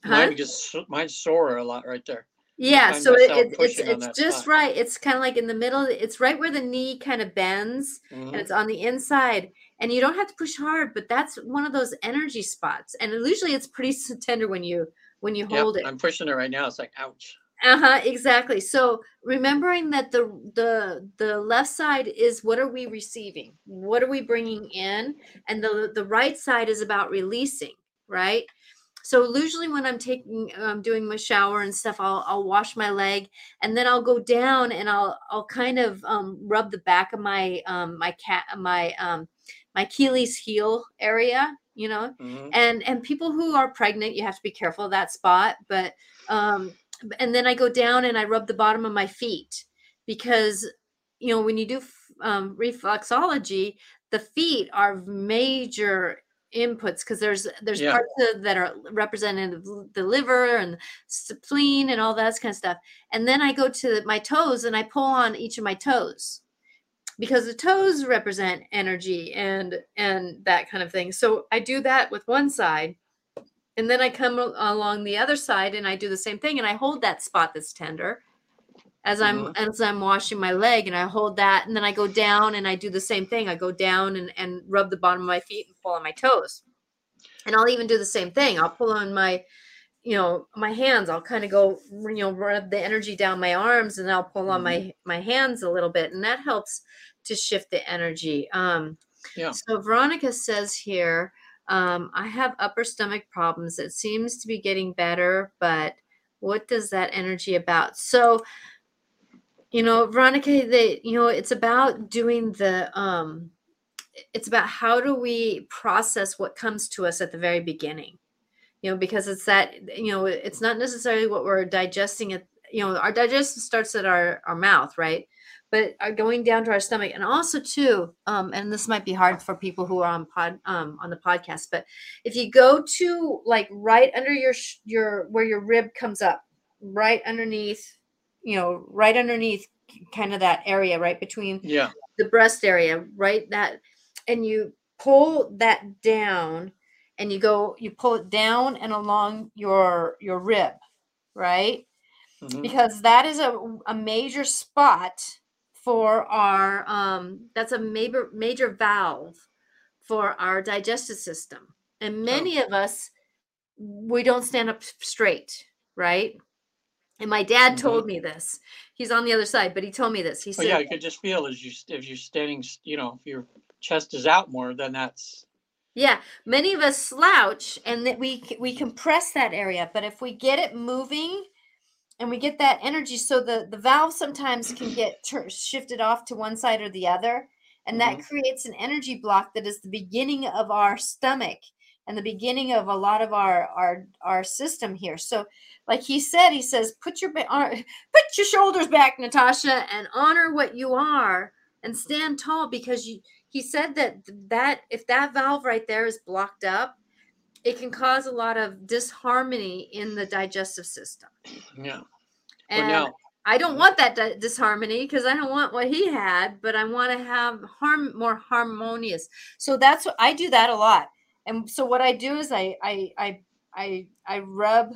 huh? Mine gets mine's sore a lot right there. Yeah so it, it, it's it's just spot. right it's kind of like in the middle it's right where the knee kind of bends Mhm. and it's on the inside and you don't have to push hard but that's one of those energy spots and usually it's pretty (laughs) tender when you when you Yep, hold it I'm pushing it right now. It's like ouch. uh-huh exactly so remembering that the the the left side is what are we receiving what are we bringing in and the the right side is about releasing right so usually when i'm taking I'm doing my shower and stuff i'll i'll wash my leg and then i'll go down and i'll i'll kind of um, rub the back of my um my cat my um my achilles heel area you know Mhm. and and people who are pregnant you have to be careful of that spot but um and then i go down and i rub the bottom of my feet because you know when you do um, reflexology the feet are major inputs because there's there's Yeah. parts of, that are represented the liver and spleen and all that kind of stuff and then i go to my toes and i pull on each of my toes because the toes represent energy and and that kind of thing so i do that with one side and then i come along the other side and i do the same thing and i hold that spot that's tender as i'm as i'm washing my leg and i hold that and then i go down and i do the same thing. I go down and, and rub the bottom of my feet and pull on my toes. And i'll even do the same thing. I'll pull on my you know my hands. I'll kind of go you know rub the energy down my arms and i'll pull on Mhm. my my hands a little bit. And that helps to shift the energy. Um Yeah. so veronica says here um i have upper stomach problems. It seems to be getting better but what does that energy about? So you know veronica they you know it's about doing the um it's about how do we process what comes to us at the very beginning. You know because it's that you know it's not necessarily what we're digesting it you know our digestion starts at our our mouth right? But are going down to our stomach. And also too um and this might be hard for people who are on pod um on the podcast but if you go to like right under your your where your rib comes up right underneath you know right underneath kind of that area right between Yeah. the breast area, right? That, and you pull that down, and you go, you pull it down and along your your rib, right? Mhm. Because that is a a major spot for our um that's a major major valve for our digestive system. And many of us we don't stand up straight, right? And my dad Mhm. told me this. He's on the other side, but he told me this. He Oh said, yeah, you could just feel as you if you're standing, you know, if your chest is out more, then that's Yeah, many of us slouch and that we we compress that area, but if we get it moving and we get that energy, so the the valve sometimes can get (clears throat) tur shifted off to one side or the other, and that creates an energy block that is the beginning of our stomach and the beginning of a lot of our our our system here. So, like he said, he says, put your uh, (laughs) put your shoulders back, Natasha, and honor what you are and stand tall because you he said that that if that valve right there is blocked up it can cause a lot of disharmony in the digestive system yeah. and well, now I don't want that di- disharmony because I don't want what he had, but I want to have harm more harmonious. So that's what I do that a lot. And so what I do is I I I I I rub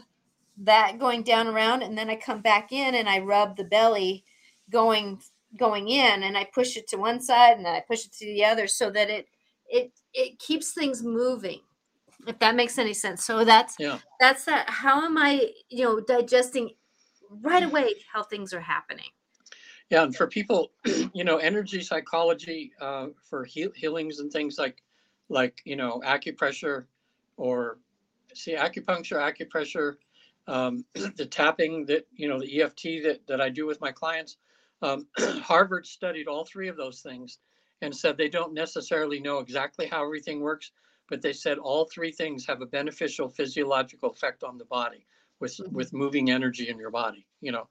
that going down around and then I come back in and I rub the belly going going in and I push it to one side and then I push it to the other so that it it it keeps things moving if that makes any sense so that's Yeah. that's that how am i you know digesting right away how things are happening Yeah, and for people, (clears throat) you know, energy psychology uh, for heal- healings and things like, like you know, acupressure, or see acupuncture, acupressure, um, (clears throat) the tapping that you know, the EFT that that I do with my clients. Um, (clears throat) Harvard studied all three of those things and said they don't necessarily know exactly how everything works, but they said all three things have a beneficial physiological effect on the body with Mhm. with moving energy in your body. You know.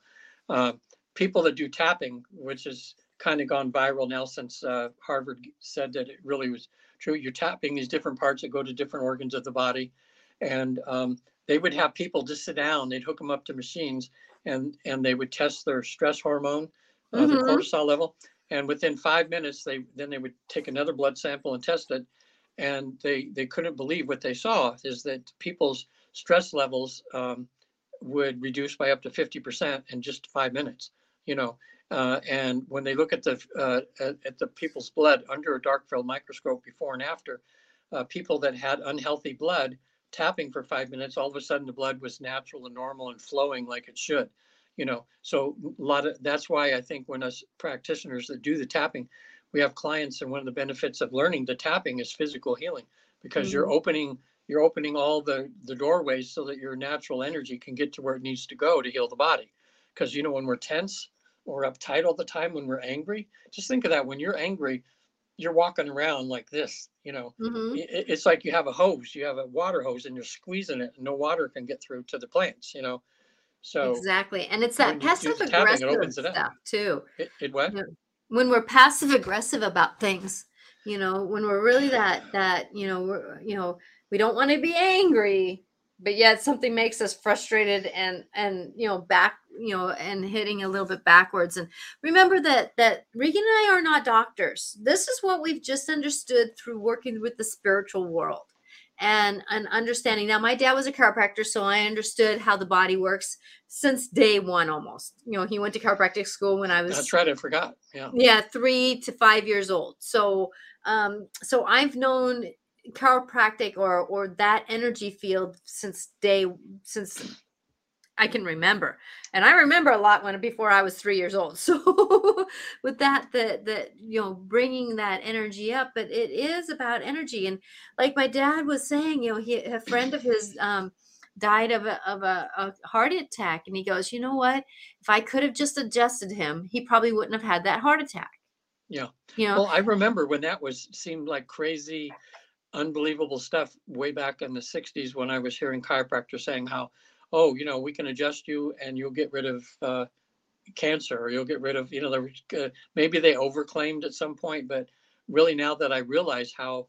Uh, people that do tapping, which has kind of gone viral now since uh, Harvard said that it really was true. You're tapping these different parts that go to different organs of the body, and um, they would have people just sit down. They'd hook them up to machines, and and they would test their stress hormone, uh, the Mhm. cortisol level, and within five minutes, they then they would take another blood sample and test it, and they they couldn't believe what they saw is that people's stress levels um, would reduce by up to 50% in just five minutes you know uh, and when they look at the uh, at, at the people's blood under a dark field microscope before and after uh, people that had unhealthy blood tapping for five minutes all of a sudden the blood was natural and normal and flowing like it should you know? So a lot of that's why i think when us practitioners that do the tapping we have clients and one of the benefits of learning the tapping is physical healing because you're opening you're opening all the the doorways so that your natural energy can get to where it needs to go to heal the body. Because you know when we're tense or uptight all the time when we're angry just think of that when you're angry you're walking around like this you know Mhm. I- it's like you have a hose you have a water hose and you're squeezing it and no water can get through to the plants you know so exactly and it's that when you do passive tapping, aggressive opens it up. stuff too it, it what when we're passive aggressive about things you know when we're really that that you know we're you know we don't want to be angry but yet something makes us frustrated and and you know back you know and hitting a little bit backwards. And remember that that regan and i are not doctors. This is what we've just understood through working with the spiritual world and and understanding. Now my dad was a chiropractor so i understood how the body works since day one almost. You know he went to chiropractic school when i was that's right i forgot. Yeah. Yeah three to five years old. So um so i've known chiropractic or or that energy field since day since i can remember. And i remember a lot when before i was three years old. (laughs) So with that the the you know bringing that energy up but it is about energy. And like my dad was saying you know he a friend of his um died of a of a, a heart attack. And he goes you know what? If i could have just adjusted him he probably wouldn't have had that heart attack. Yeah. you know? Well i remember when that was seemed like crazy unbelievable stuff way back in the 60s when i was hearing chiropractors saying how oh you know we can adjust you and you'll get rid of uh, cancer or you'll get rid of you know there uh, maybe they overclaimed at some point but really now that i realize how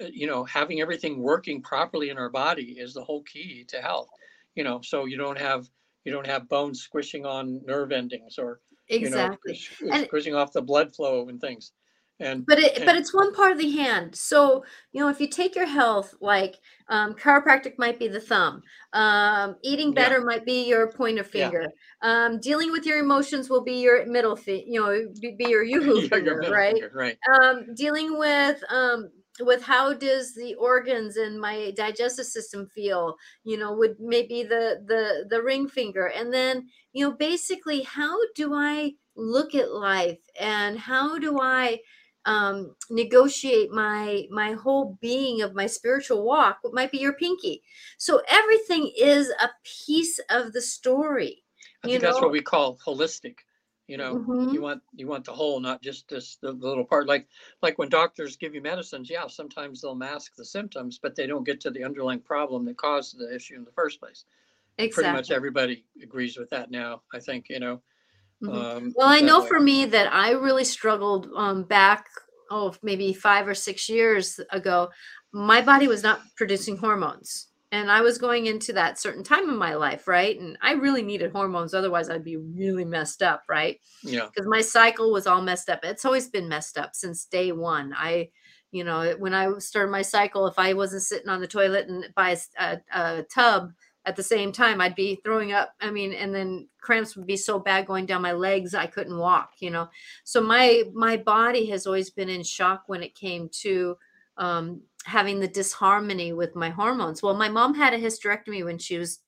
uh, you know having everything working properly in our body is the whole key to health you know so you don't have you don't have bones squishing on nerve endings or exactly you know, And- squishing off the blood flow and things and but it but it's one part of the hand so you know if you take your health like um, chiropractic might be the thumb um, eating Yeah. better might be your pointer Yeah. finger um, dealing with your emotions will be your middle finger you know be, be your (laughs) yoo-hoo Yeah, finger right finger, right um, dealing with um, with how does the organs and my digestive system feel you know would maybe the the the ring finger and then you know basically how do i look at life and how do i um, negotiate my my whole being of my spiritual walk what might be your pinky so everything is a piece of the story I think that's what we call holistic. You know, Mhm. you want you want the whole, not just this the little part. Like like when doctors give you medicines, yeah, sometimes they'll mask the symptoms, but they don't get to the underlying problem that caused the issue in the first place. exactly. Pretty much everybody agrees with that now. I think you know. Mhm. Um, Well, I know way. for me that I really struggled um, back, oh, maybe five or six years ago. My body was not producing hormones. and I was going into that certain time in my life, right? And I really needed hormones, otherwise I'd be really messed up, right? Yeah. Because my cycle was all messed up. It's always been messed up since day one. I, you know, when I started my cycle, if I wasn't sitting on the toilet and by a, a tub at the same time, I'd be throwing up. I mean, and then cramps would be so bad going down my legs, I couldn't walk. You know, so my my body has always been in shock when it came to um, having the disharmony with my hormones. Well, my mom had a hysterectomy when she was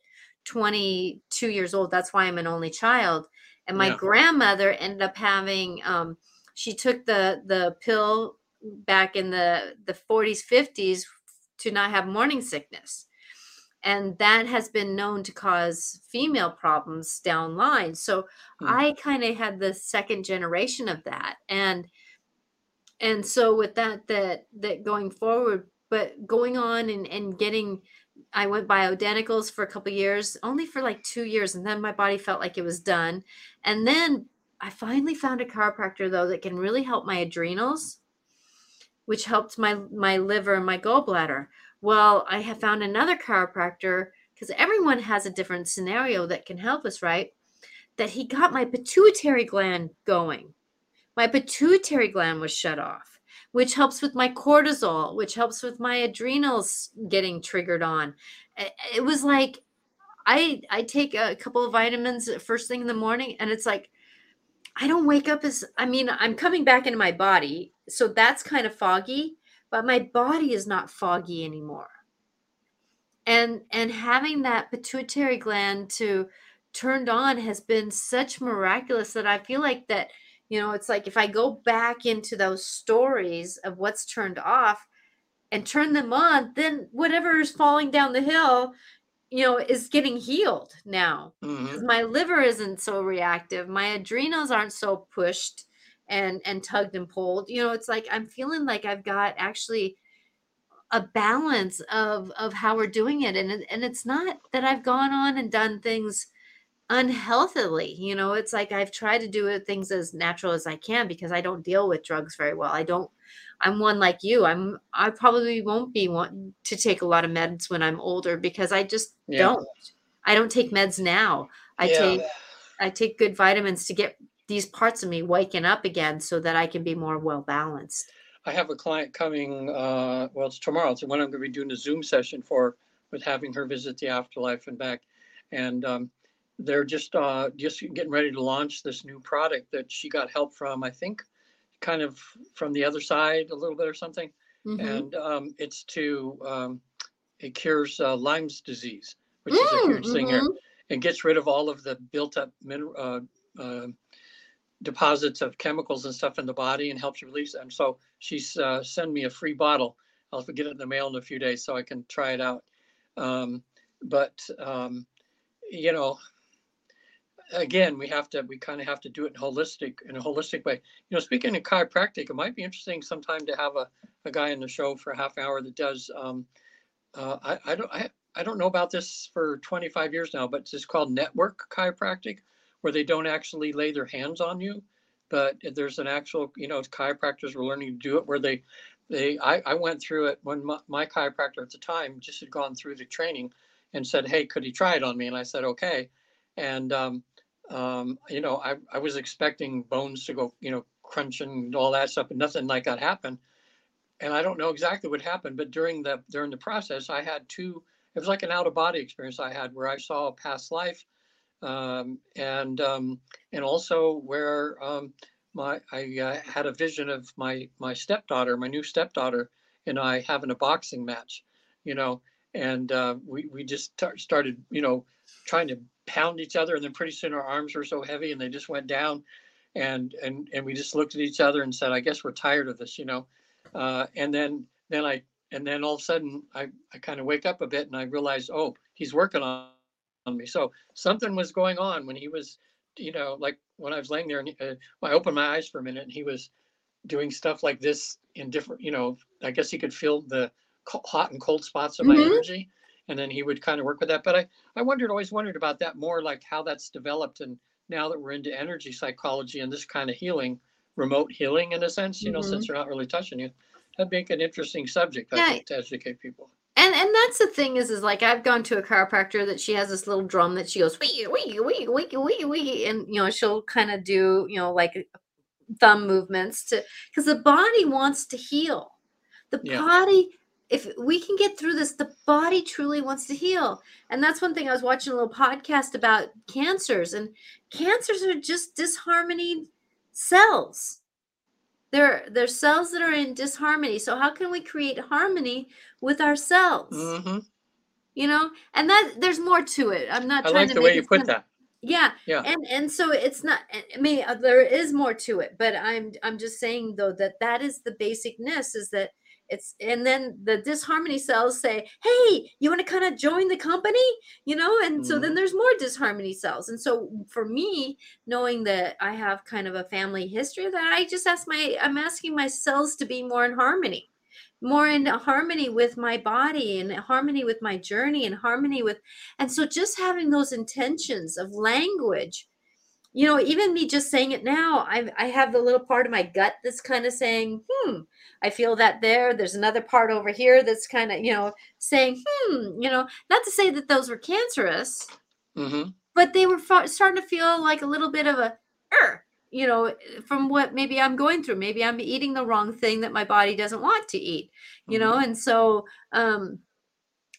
22 years old. That's why I'm an only child. And my Yeah. grandmother ended up having um, she took the the pill back in the the 40s 50s to not have morning sickness. And that has been known to cause female problems down line. So Hmm. I kind of had the second generation of that. And and so with that that that going forward but going on and and getting i went bioidenticals for a couple years only for like two years and then my body felt like it was done and then i finally found a chiropractor though that can really help my adrenals which helped my my liver and my gallbladder well i have found another chiropractor because everyone has a different scenario that can help us right that he got my pituitary gland going my pituitary gland was shut off, which helps with my cortisol, which helps with my adrenals getting triggered on. It was like I I take a couple of vitamins first thing in the morning, and it's like I don't wake up as I mean I'm coming back into my body, so that's kind of foggy, but my body is not foggy anymore. And and having that pituitary gland to turned on has been such miraculous that I feel like that you know, it's like if I go back into those stories of what's turned off and turn them on, then whatever is falling down the hill, you know, is getting healed now. Mhm. 'Cause My liver isn't so reactive. My adrenals aren't so pushed and and tugged and pulled. You know, it's like I'm feeling like I've got actually a balance of of how we're doing it and and it's not that I've gone on and done things unhealthily you know it's like i've tried to do things as natural as i can because i don't deal with drugs very well i don't i'm one like you i'm i probably won't be one to take a lot of meds when i'm older because i just Yeah. don't i don't take meds now i Yeah. take i take good vitamins to get these parts of me waking up again so that i can be more well balanced I have a client coming, uh, well, it's tomorrow. It's when I'm going to be doing a Zoom session for, with having her visit the afterlife and back. And um, they're just, uh, just getting ready to launch this new product that she got help from, I think, kind of from the other side a little bit or something. Mhm. And um, it's to, um, it cures uh, Lyme's disease, which is a Mm, huge thing here. mhm. It gets rid of all of the built up mineral, uh, uh, deposits of chemicals and stuff in the body and helps release them. So she's uh, sent me a free bottle. I'll get it in the mail in a few days so I can try it out. Um, but um, you know, again, we have to we kind of have to do it in holistic in a holistic way. You know, speaking of chiropractic, it might be interesting sometime to have a, a guy in the show for a half hour that does. Um, uh, I, I don't I, I don't know about this for 25 years now, but it's called network chiropractic where they don't actually lay their hands on you, but there's an actual, you know, chiropractors were learning to do it where they, they, I, I went through it when my, my chiropractor at the time just had gone through the training and said, Hey, could he try it on me? And I said, okay. And, um, um, you know, I, I was expecting bones to go, you know, crunching and all that stuff, but nothing like that happened. And I don't know exactly what happened, but during the, during the process, I had two, it was like an out of body experience I had where I saw a past life um, and um, and also where um, my I uh, had a vision of my my stepdaughter, my new stepdaughter, and I having a boxing match, you know, and uh, we we just tar- started, you know, trying to pound each other, and then pretty soon our arms were so heavy, and they just went down, and and and we just looked at each other and said, I guess we're tired of this, you know, uh, and then then I and then all of a sudden I I kind of wake up a bit and I realize, oh, he's working on me. So something was going on when he was, you know, like when I was laying there and uh, I opened my eyes for a minute and he was doing stuff like this in different, you know, I guess he could feel the hot and cold spots of my Mhm. energy. And then he would kind of work with that. But I, I wondered, always wondered about that more, like how that's developed. And now that we're into energy psychology and this kind of healing, remote healing in a sense, you know, Mhm. since they're not really touching you, that'd make an interesting subject, I Yeah. think, to educate people. And that's the thing is is like I've gone to a chiropractor that she has this little drum that she goes wee wee wee wee wee wee and you know she'll kind of do you know like thumb movements to because the body wants to heal. The Yeah. body if we can get through this the body truly wants to heal. And that's one thing I was watching a little podcast about cancers and cancers are just disharmony cells. They're they're cells that are in disharmony. So how can we create harmony with ourselves. cells? hmm You know, and that there's more to it. I'm not I trying like to the make way you put that. yeah. Yeah. And and so it's not I mean uh, there is more to it, but I'm I'm just saying though that that is the basicness is that it's and then the disharmony cells say, "Hey, you want to kind of join the company?" You know, and so then Mhm. there's more disharmony cells. And so for me, knowing that I have kind of a family history that, I just ask my I'm asking my cells to be more in harmony more in harmony with my body and harmony with my journey and harmony with and so just having those intentions of language you know even me just saying it now i i have the little part of my gut that's kind of saying hmm i feel that there there's another part over here that's kind of you know saying hmm you know not to say that those were cancerous hmm but they were starting to feel like a little bit of a er, you know from what maybe i'm going through. Maybe i'm eating the wrong thing that my body doesn't want to eat you know? And so um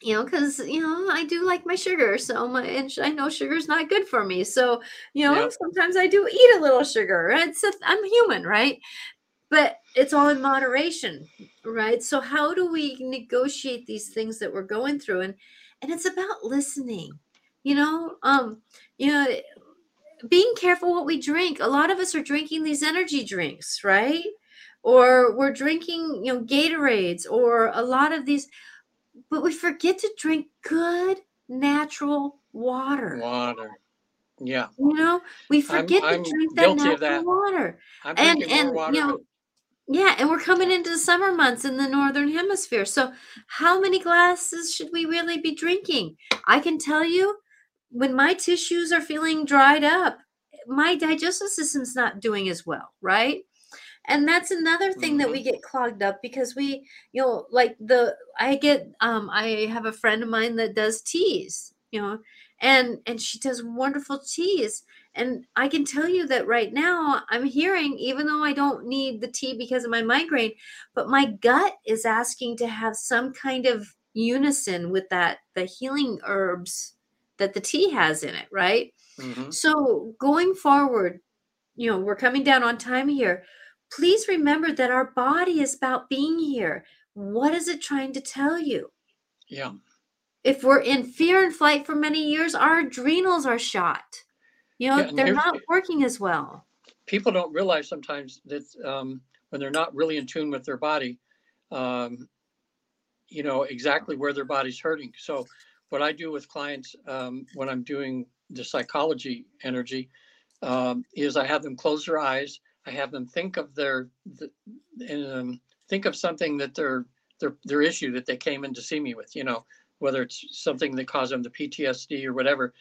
you know because you know i do like my sugar so my and sh- i know sugar's not good for me. So you know Yeah. sometimes i do eat a little sugar. It's a, i'm human right? But it's all in moderation right? So how do we negotiate these things that we're going through? And and it's about listening you know? Um you know being careful what we drink a lot of us are drinking these energy drinks right or we're drinking you know gatorades or a lot of these but we forget to drink good natural water Water. Yeah. you know we I'm- forget I'm to drink that natural of that. water I'm And- and, water. you know, yeah and we're coming into the summer months in the northern hemisphere so how many glasses should we really be drinking i can tell you when my tissues are feeling dried up my digestive system's not doing as well right? And that's another thing that we get clogged up because we you know like the i get um i have a friend of mine that does teas you know and and she does wonderful teas. And i can tell you that right now i'm hearing even though i don't need the tea because of my migraine but my gut is asking to have some kind of unison with that the healing herbs that the tea has in it right Mhm. so going forward, you know, we're coming down on time here. Please remember that our body is about being here. What is it trying to tell you? Yeah. If we're in fear and flight for many years, our adrenals are shot. You know, Yeah, they're not working as well. People don't realize sometimes that um, when they're not really in tune with their body, um, you know, exactly where their body's hurting. So, what I do with clients um, when I'm doing the psychology energy um, is I have them close their eyes. I have them think of their, the, and, um, think of something that their their their issue that they came in to see me with. You know, whether it's something that caused them the PTSD or whatever.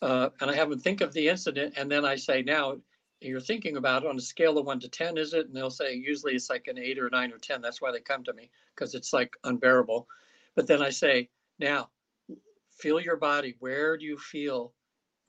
Uh, and I have them think of the incident, and then I say, now you're thinking about it on a scale of one to ten, is it? And they'll say usually it's like an eight or nine or ten. That's why they come to me because it's like unbearable. But then I say, now feel your body. Where do you feel?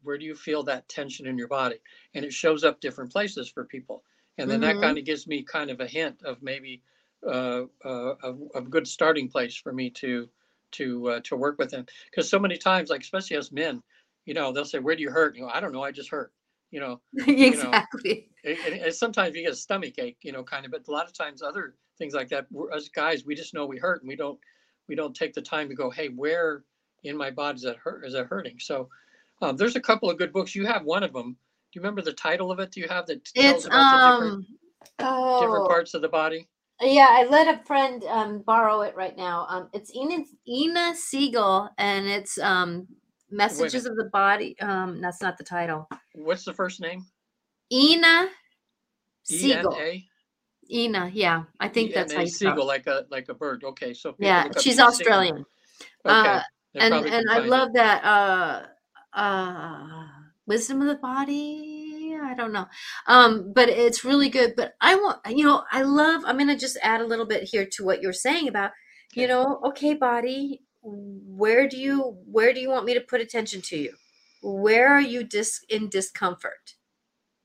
Where do you feel that tension in your body? And it shows up different places for people. And then Mhm. that kind of gives me kind of a hint of maybe uh, uh, a, a good starting place for me to to uh, to work with them. Because so many times, like especially as men, you know, they'll say, "Where do you hurt?" You know, I don't know. I just hurt. You know, (laughs) exactly. and, and- and sometimes you get a stomach ache, you know, kind of. But a lot of times, other things like that, we're, as guys, we just know we hurt, and we don't we don't take the time to go, "Hey, where in my body is that hurt? Is that hurting?" So, um, there's a couple of good books. You have one of them. Do you remember the title of it? Do you have that tells It's about the different um different oh parts of the body? yeah, I let a friend um borrow it right now. Um it's Inna Inna Segal and it's um Messages of the Body. Um that's not the title. What's the first name? Inna Segal. A. Inna, yeah. I think that's how you. Seagull, like a like a bird. Okay, so Yeah, she's Australian. Okay, Uh, and and I find it. love that uh uh wisdom of the body. I don't know. Um, but it's really good. But I want you know, I love I'm gonna just add a little bit here to what you're saying about You know, okay, body, where do you where do you want me to put attention to you? Where are you dis in discomfort?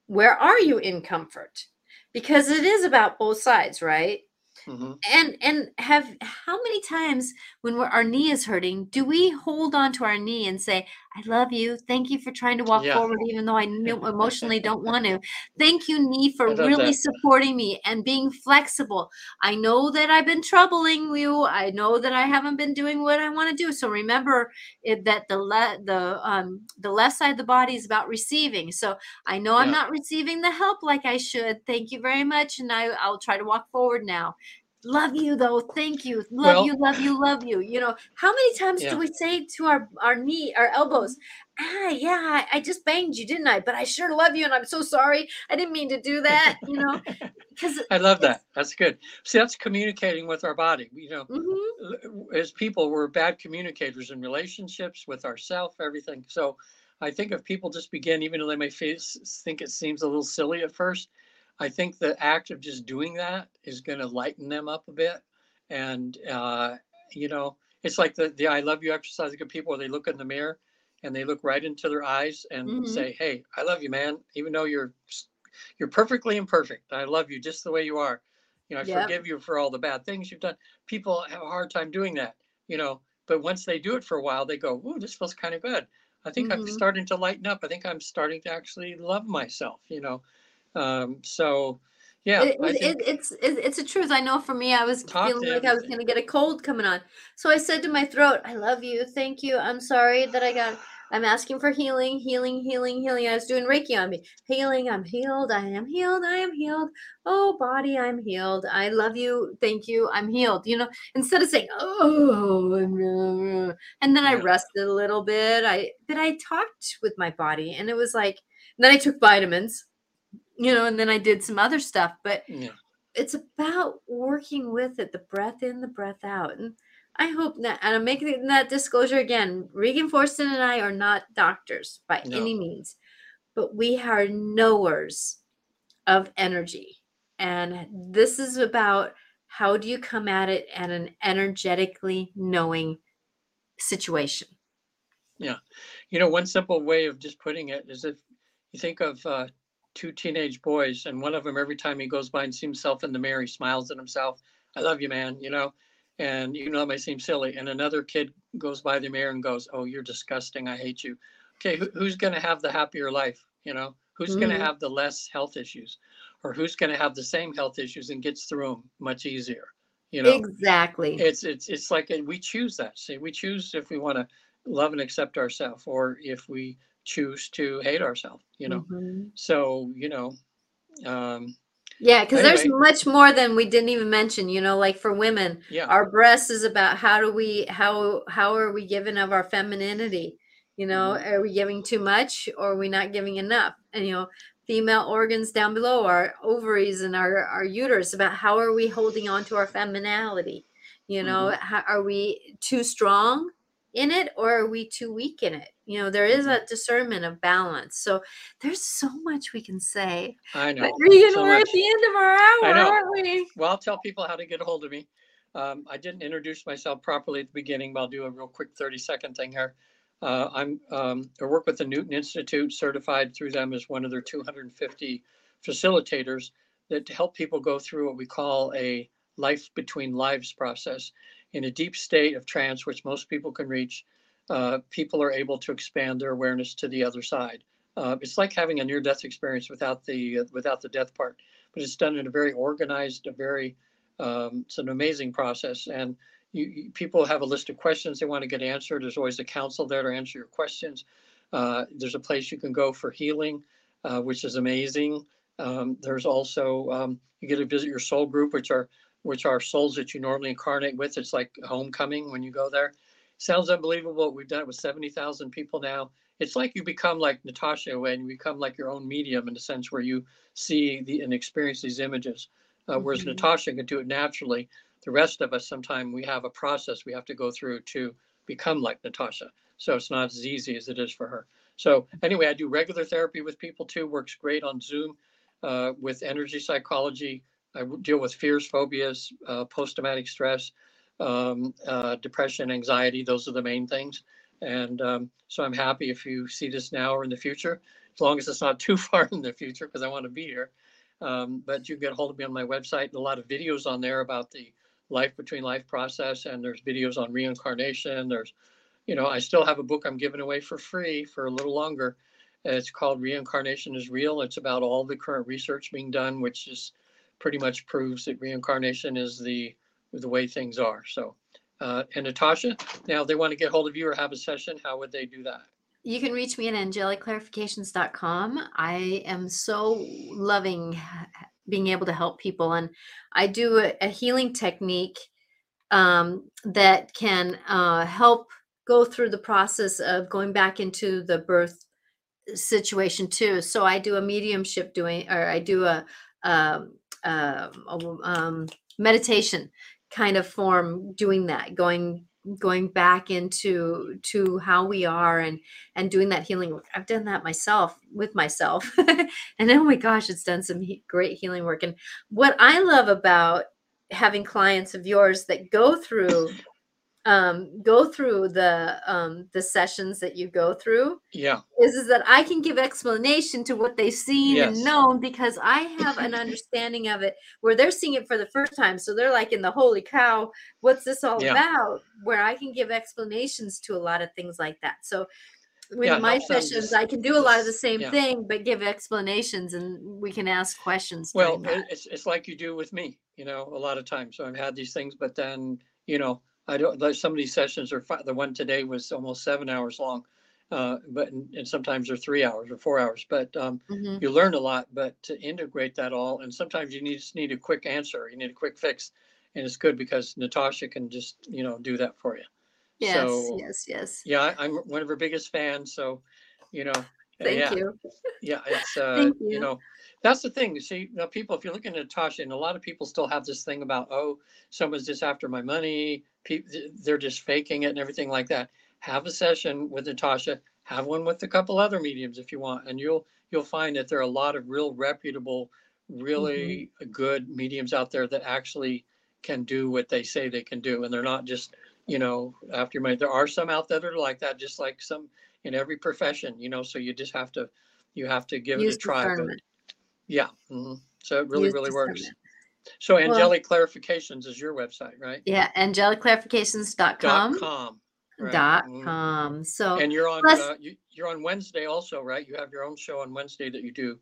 Where are you in comfort? Because it is about both sides, right? Hmm And and have how many times when we're, our knee is hurting, do we hold on to our knee and say, "I love you. Thank you for trying to walk Yeah. forward, even though I (laughs) emotionally don't want to. Thank you, knee, for really that. supporting me and being flexible. I know that I've been troubling you. I know that I haven't been doing what I want to do. So remember it, that the le- the um the left side of the body is about receiving. So I know I'm not receiving the help like I should. Thank you very much, and I I'll try to walk forward now." Love you though thank you love Well- you love you love you you know how many times Yeah. do we say to our our knee our elbows ah yeah I, I just banged you didn't i but i sure love you and i'm so sorry i didn't mean to do that you know (laughs) because I love that. That's good. See, that's communicating with our body. You know, hmm as people, we're bad communicators in relationships with ourselves, everything. So I think if people just begin, even though they may face, think it seems a little silly at first, I think the act of just doing that is going to lighten them up a bit. And, uh, you know, it's like the, the I love you exercise. Good people, where they look in the mirror and they look right into their eyes and Mhm. say, Hey, I love you, man. Even though you're, you're perfectly imperfect. I love you just the way you are. You know, I Yep. forgive you for all the bad things you've done. People have a hard time doing that, you know, but once they do it for a while, they go, Ooh, this feels kind of good. I think I'm Mhm. starting to lighten up. I think I'm starting to actually love myself, you know. Um, so yeah, it, it, it's it, it's a truth. I know for me i was feeling like i was going to get a cold coming on. So i said to my throat i love you. Thank you. I'm sorry that i got i'm asking for healing healing healing healing. I was doing reiki on me. Healing i'm healed. I am healed. I am healed. Oh body i'm healed. I love you. Thank you. I'm healed you know instead of saying oh uh," and then i rested a little bit. I but i talked with my body and it was like then i took vitamins you know and then i did some other stuff but yeah, it's about working with it the breath in the breath out and i hope that and i'm making that disclosure again regan forston and i are not doctors by No. any means but we are knowers of energy and this is about how do you come at it at an energetically knowing situation Yeah. you know, one simple way of just putting it is if you think of uh, two teenage boys, and one of them every time he goes by and sees himself in the mirror, he smiles at himself. I love you, man. You know, and you know it may seem silly. And another kid goes by the mirror and goes, "Oh, you're disgusting. I hate you." Okay, who, who's going to have the happier life? You know, who's going Mhm. to have the less health issues, or who's going to have the same health issues and gets through them much easier? You know, exactly it's it's it's like uh, we choose that. See, we choose if we want to love and accept ourselves, or if we choose to hate ourselves. You know, Mhm. so you know, um, Yeah, because there's much more than we didn't even mention. You know, like for women, yeah, our breast is about how do we how how are we giving of our femininity? You know, Mm-hmm. are we giving too much or are we not giving enough? And you know, female organs down below, our ovaries and our our uterus, about how are we holding on to our femininity? You know, Mm-hmm. how, are we too strong in it or are we too weak in it? You know, there is Mhm. a discernment of balance. So there's so much we can say. I know. But Regan, so we're much. at the end of our hour, aren't we? Well, I'll tell people how to get a hold of me. Um, I didn't introduce myself properly at the beginning, but I'll do a real quick 30 second thing here. Uh, I'm um, I work with the Newton Institute, certified through them as one of their 250 facilitators that help people go through what we call a life between lives process. In a deep state of trance, which most people can reach, uh, people are able to expand their awareness to the other side. Uh, it's like having a near-death experience without the uh, without the death part, but it's done in a very organized, a very um, it's an amazing process. And you, you, people have a list of questions they want to get answered. There's always a counsel there to answer your questions. Uh, there's a place you can go for healing, uh, which is amazing. Um, there's also um, you get to visit your soul group, which are which are souls that you normally incarnate with. It's like homecoming when you go there. Sounds unbelievable. We've done it with 70,000 people now. It's like you become like Natasha when you become like your own medium in a sense where you see the and experience these images. Uh, whereas Mhm. Natasha can do it naturally. The rest of us, sometimes we have a process we have to go through to become like Natasha. So it's not as easy as it is for her. So anyway, I do regular therapy with people too. Works great on Zoom uh, with energy psychology. I deal with fears, phobias, uh, post-traumatic stress, um, uh, depression, anxiety. Those are the main things. And um, so I'm happy if you see this now or in the future, as long as it's not (laughs) too far in the future, because I want to be here. Um, but you can get hold of me on my website. A lot of videos on there about the life between life process, and there's videos on reincarnation. There's, you know, I still have a book I'm giving away for free for a little longer. It's called Reincarnation is Real. It's about all the current research being done, which is pretty much proves that reincarnation is the the way things are. So, uh, and Natasha, now they want to get hold of you or have a session. How would they do that? You can reach me at angelicclarifications.com. I am so loving being able to help people, and I do a, a healing technique um, that can uh, help go through the process of going back into the birth situation too. So I do a mediumship doing, or I do a, um, um, um, meditation kind of form doing that, going going back into to how we are and and doing that healing work. I've done that myself with myself, (laughs) and oh my gosh, it's done some he- great healing work. And what I love about having clients of yours that go through um, go through the um, the sessions that you go through Yeah, is is that I can give explanation to what they've seen Yes. and known because I have an (laughs) understanding of it where they're seeing it for the first time. So they're like in the holy cow, what's this all Yeah. about? Where I can give explanations to a lot of things like that. So with Yeah, my sessions, I can do a lot of the same yeah. thing, but give explanations and we can ask questions. well, during it- that. it's it's like you do with me. You know, a lot of times. So I've had these things, but then you know, I don't. Like some of these sessions are. fi- The one today was almost seven hours long, uh, but and and sometimes they're three hours or four hours. But um, Mhm. you learn a lot. But to integrate that all, and sometimes you need just need a quick answer. You need a quick fix, and it's good because Natasha can just you know do that for you. Yes, so yes, yes. yeah, I, I'm one of her biggest fans. So, you know, Thank yeah, you. yeah, it's (laughs) uh, Thank you. you. know, that's the thing. You see, you know, people, if you're looking at Natasha, and a lot of people still have this thing about, oh, someone's just after my money. People, they're just faking it and everything like that. Have a session with Natasha. Have one with a couple other mediums if you want, and you'll you'll find that there are a lot of real reputable, really good mediums out there that actually can do what they say they can do, and they're not just you know after money. There are some out there that are like that, just like some in every profession, you know. So you just have to you have to give Use it a try. But yeah. mhm. So it really, Use really works. So Well- Angelic Clarifications is your website, right? Yeah, angelicclarifications.com. Dot com. right, Dot mhm. com. So And you're on Plus- uh, you, you're on Wednesday also, right? You have your own show on Wednesday that you do.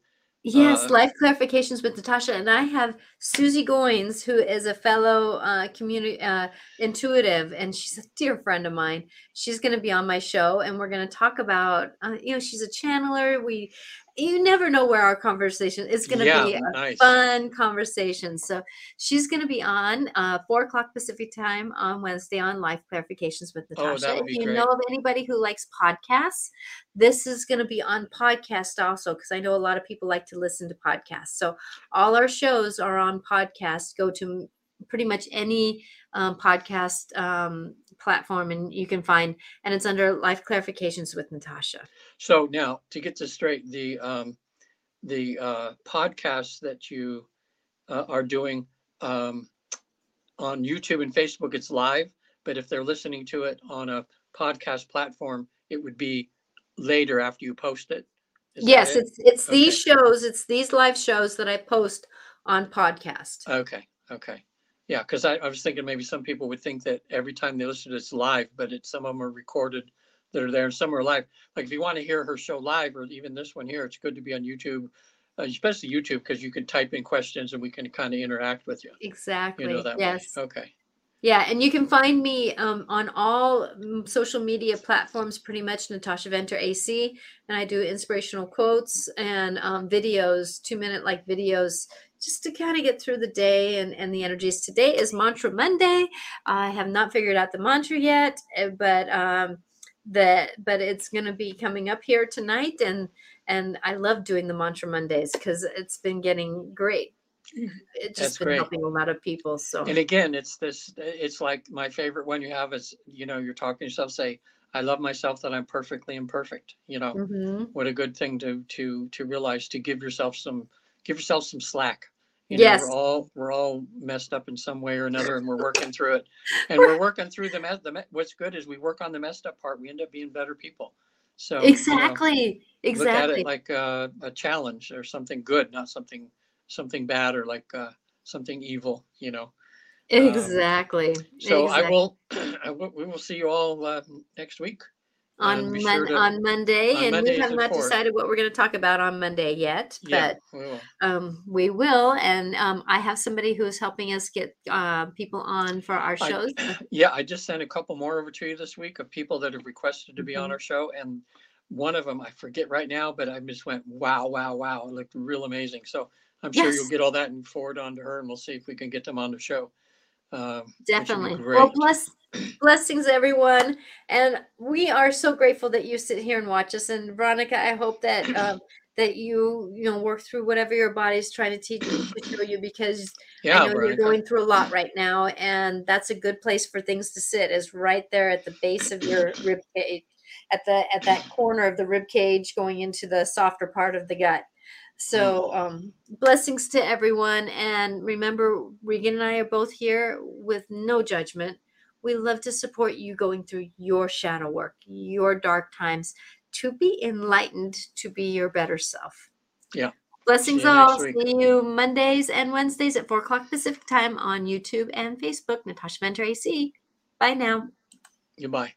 Yes, Uh, life clarifications with Natasha, and I have Susie Goins, who is a fellow uh, community uh, intuitive, and she's a dear friend of mine. She's going to be on my show, and we're going to talk about, uh, you know, she's a channeler. We, you never know where our conversation is going to yeah, be. A nice. fun conversation. So she's going to be on uh, four o'clock Pacific time on Wednesday on Life Clarifications with Oh, Natasha. would if you great. know of anybody who likes podcasts, this is going to be on podcast also because I know a lot of people like to listen to podcasts. So all our shows are on podcast. Go to pretty much any um, podcast um, platform and you can find, and it's under Life Clarifications with Natasha. So now to get this straight, the um, the uh, podcasts that you uh, are doing um, on YouTube and Facebook, it's live. But if they're listening to it on a podcast platform, it would be later after you post it. Is yes, it? it's it's these shows, it's these live shows that I post on podcast. Okay, okay. Yeah, because I, I was thinking maybe some people would think that every time they listen to it's live, but it's some of them are recorded that are there and some are live. Like if you want to hear her show live or even this one here, it's good to be on YouTube, uh, especially YouTube, because you can type in questions and we can kind of interact with you. Exactly. You know that yes. way. Okay. Yeah, and you can find me um, on all mm, social media platforms, pretty much Natasha Venter AC, and I do inspirational quotes and um, videos, two minute like videos, just to kind of get through the day and, and the energies. Today is Mantra Monday. I have not figured out the mantra yet, eh, but um, that but it's going to be coming up here tonight, and and I love doing the Mantra Mondays because it's been getting great. It's That's just been great. helping a lot of people. So And again, it's this, it's like my favorite one you have is, you know, you're talking to yourself, say, I love myself that I'm perfectly imperfect, you know. Mhm. what a good thing to to to realize to give yourself some give yourself some slack You know, Yes. we're all we're all messed up in some way or another, and we're working through it. (laughs) And we're working through the mess. The what's good is we work on the messed up part. We end up being better people. So you know, Exactly. look at Exactly. it like uh, a challenge or something good, not something something bad or like uh, something evil. You know. um, exactly. So I will, (clears throat) I will. We will see you all uh, next week. On and Mon- sure to- on Monday, on and Mondays we have not decided what we're going to talk about on Monday yet, Yeah, but we will. um, we will. And um, I have somebody who is helping us get uh, people on for our I- shows. (clears throat) Yeah, I just sent a couple more over to you this week of people that have requested to be on Mhm. our show, and one of them I forget right now, but I just went, wow, wow, wow, it looked real amazing. So I'm sure you'll get all that and forward on to her, and we'll see if we can get them on the show. Um, be Definitely. Well, bless, blessings, everyone. And we are so grateful that you sit here and watch us. And Veronica, I hope that (clears throat) um, that you you know work through whatever your body's trying to teach you to show you because Yeah, I know Veronica. you're going through a lot right now, and that's a good place for things to sit. Is right there at the base of your (clears throat) rib cage, at the at that corner of the rib cage, going into the softer part of the gut. So, um, blessings to everyone, and remember, Regan and I are both here with no judgment. We love to support you going through your shadow work, your dark times, to be enlightened, to be your better self. Yeah. Blessings next all. See you Mondays and Wednesdays at 4 o'clock Pacific time on YouTube and Facebook. Natasha Venter AC. Bye now. Goodbye.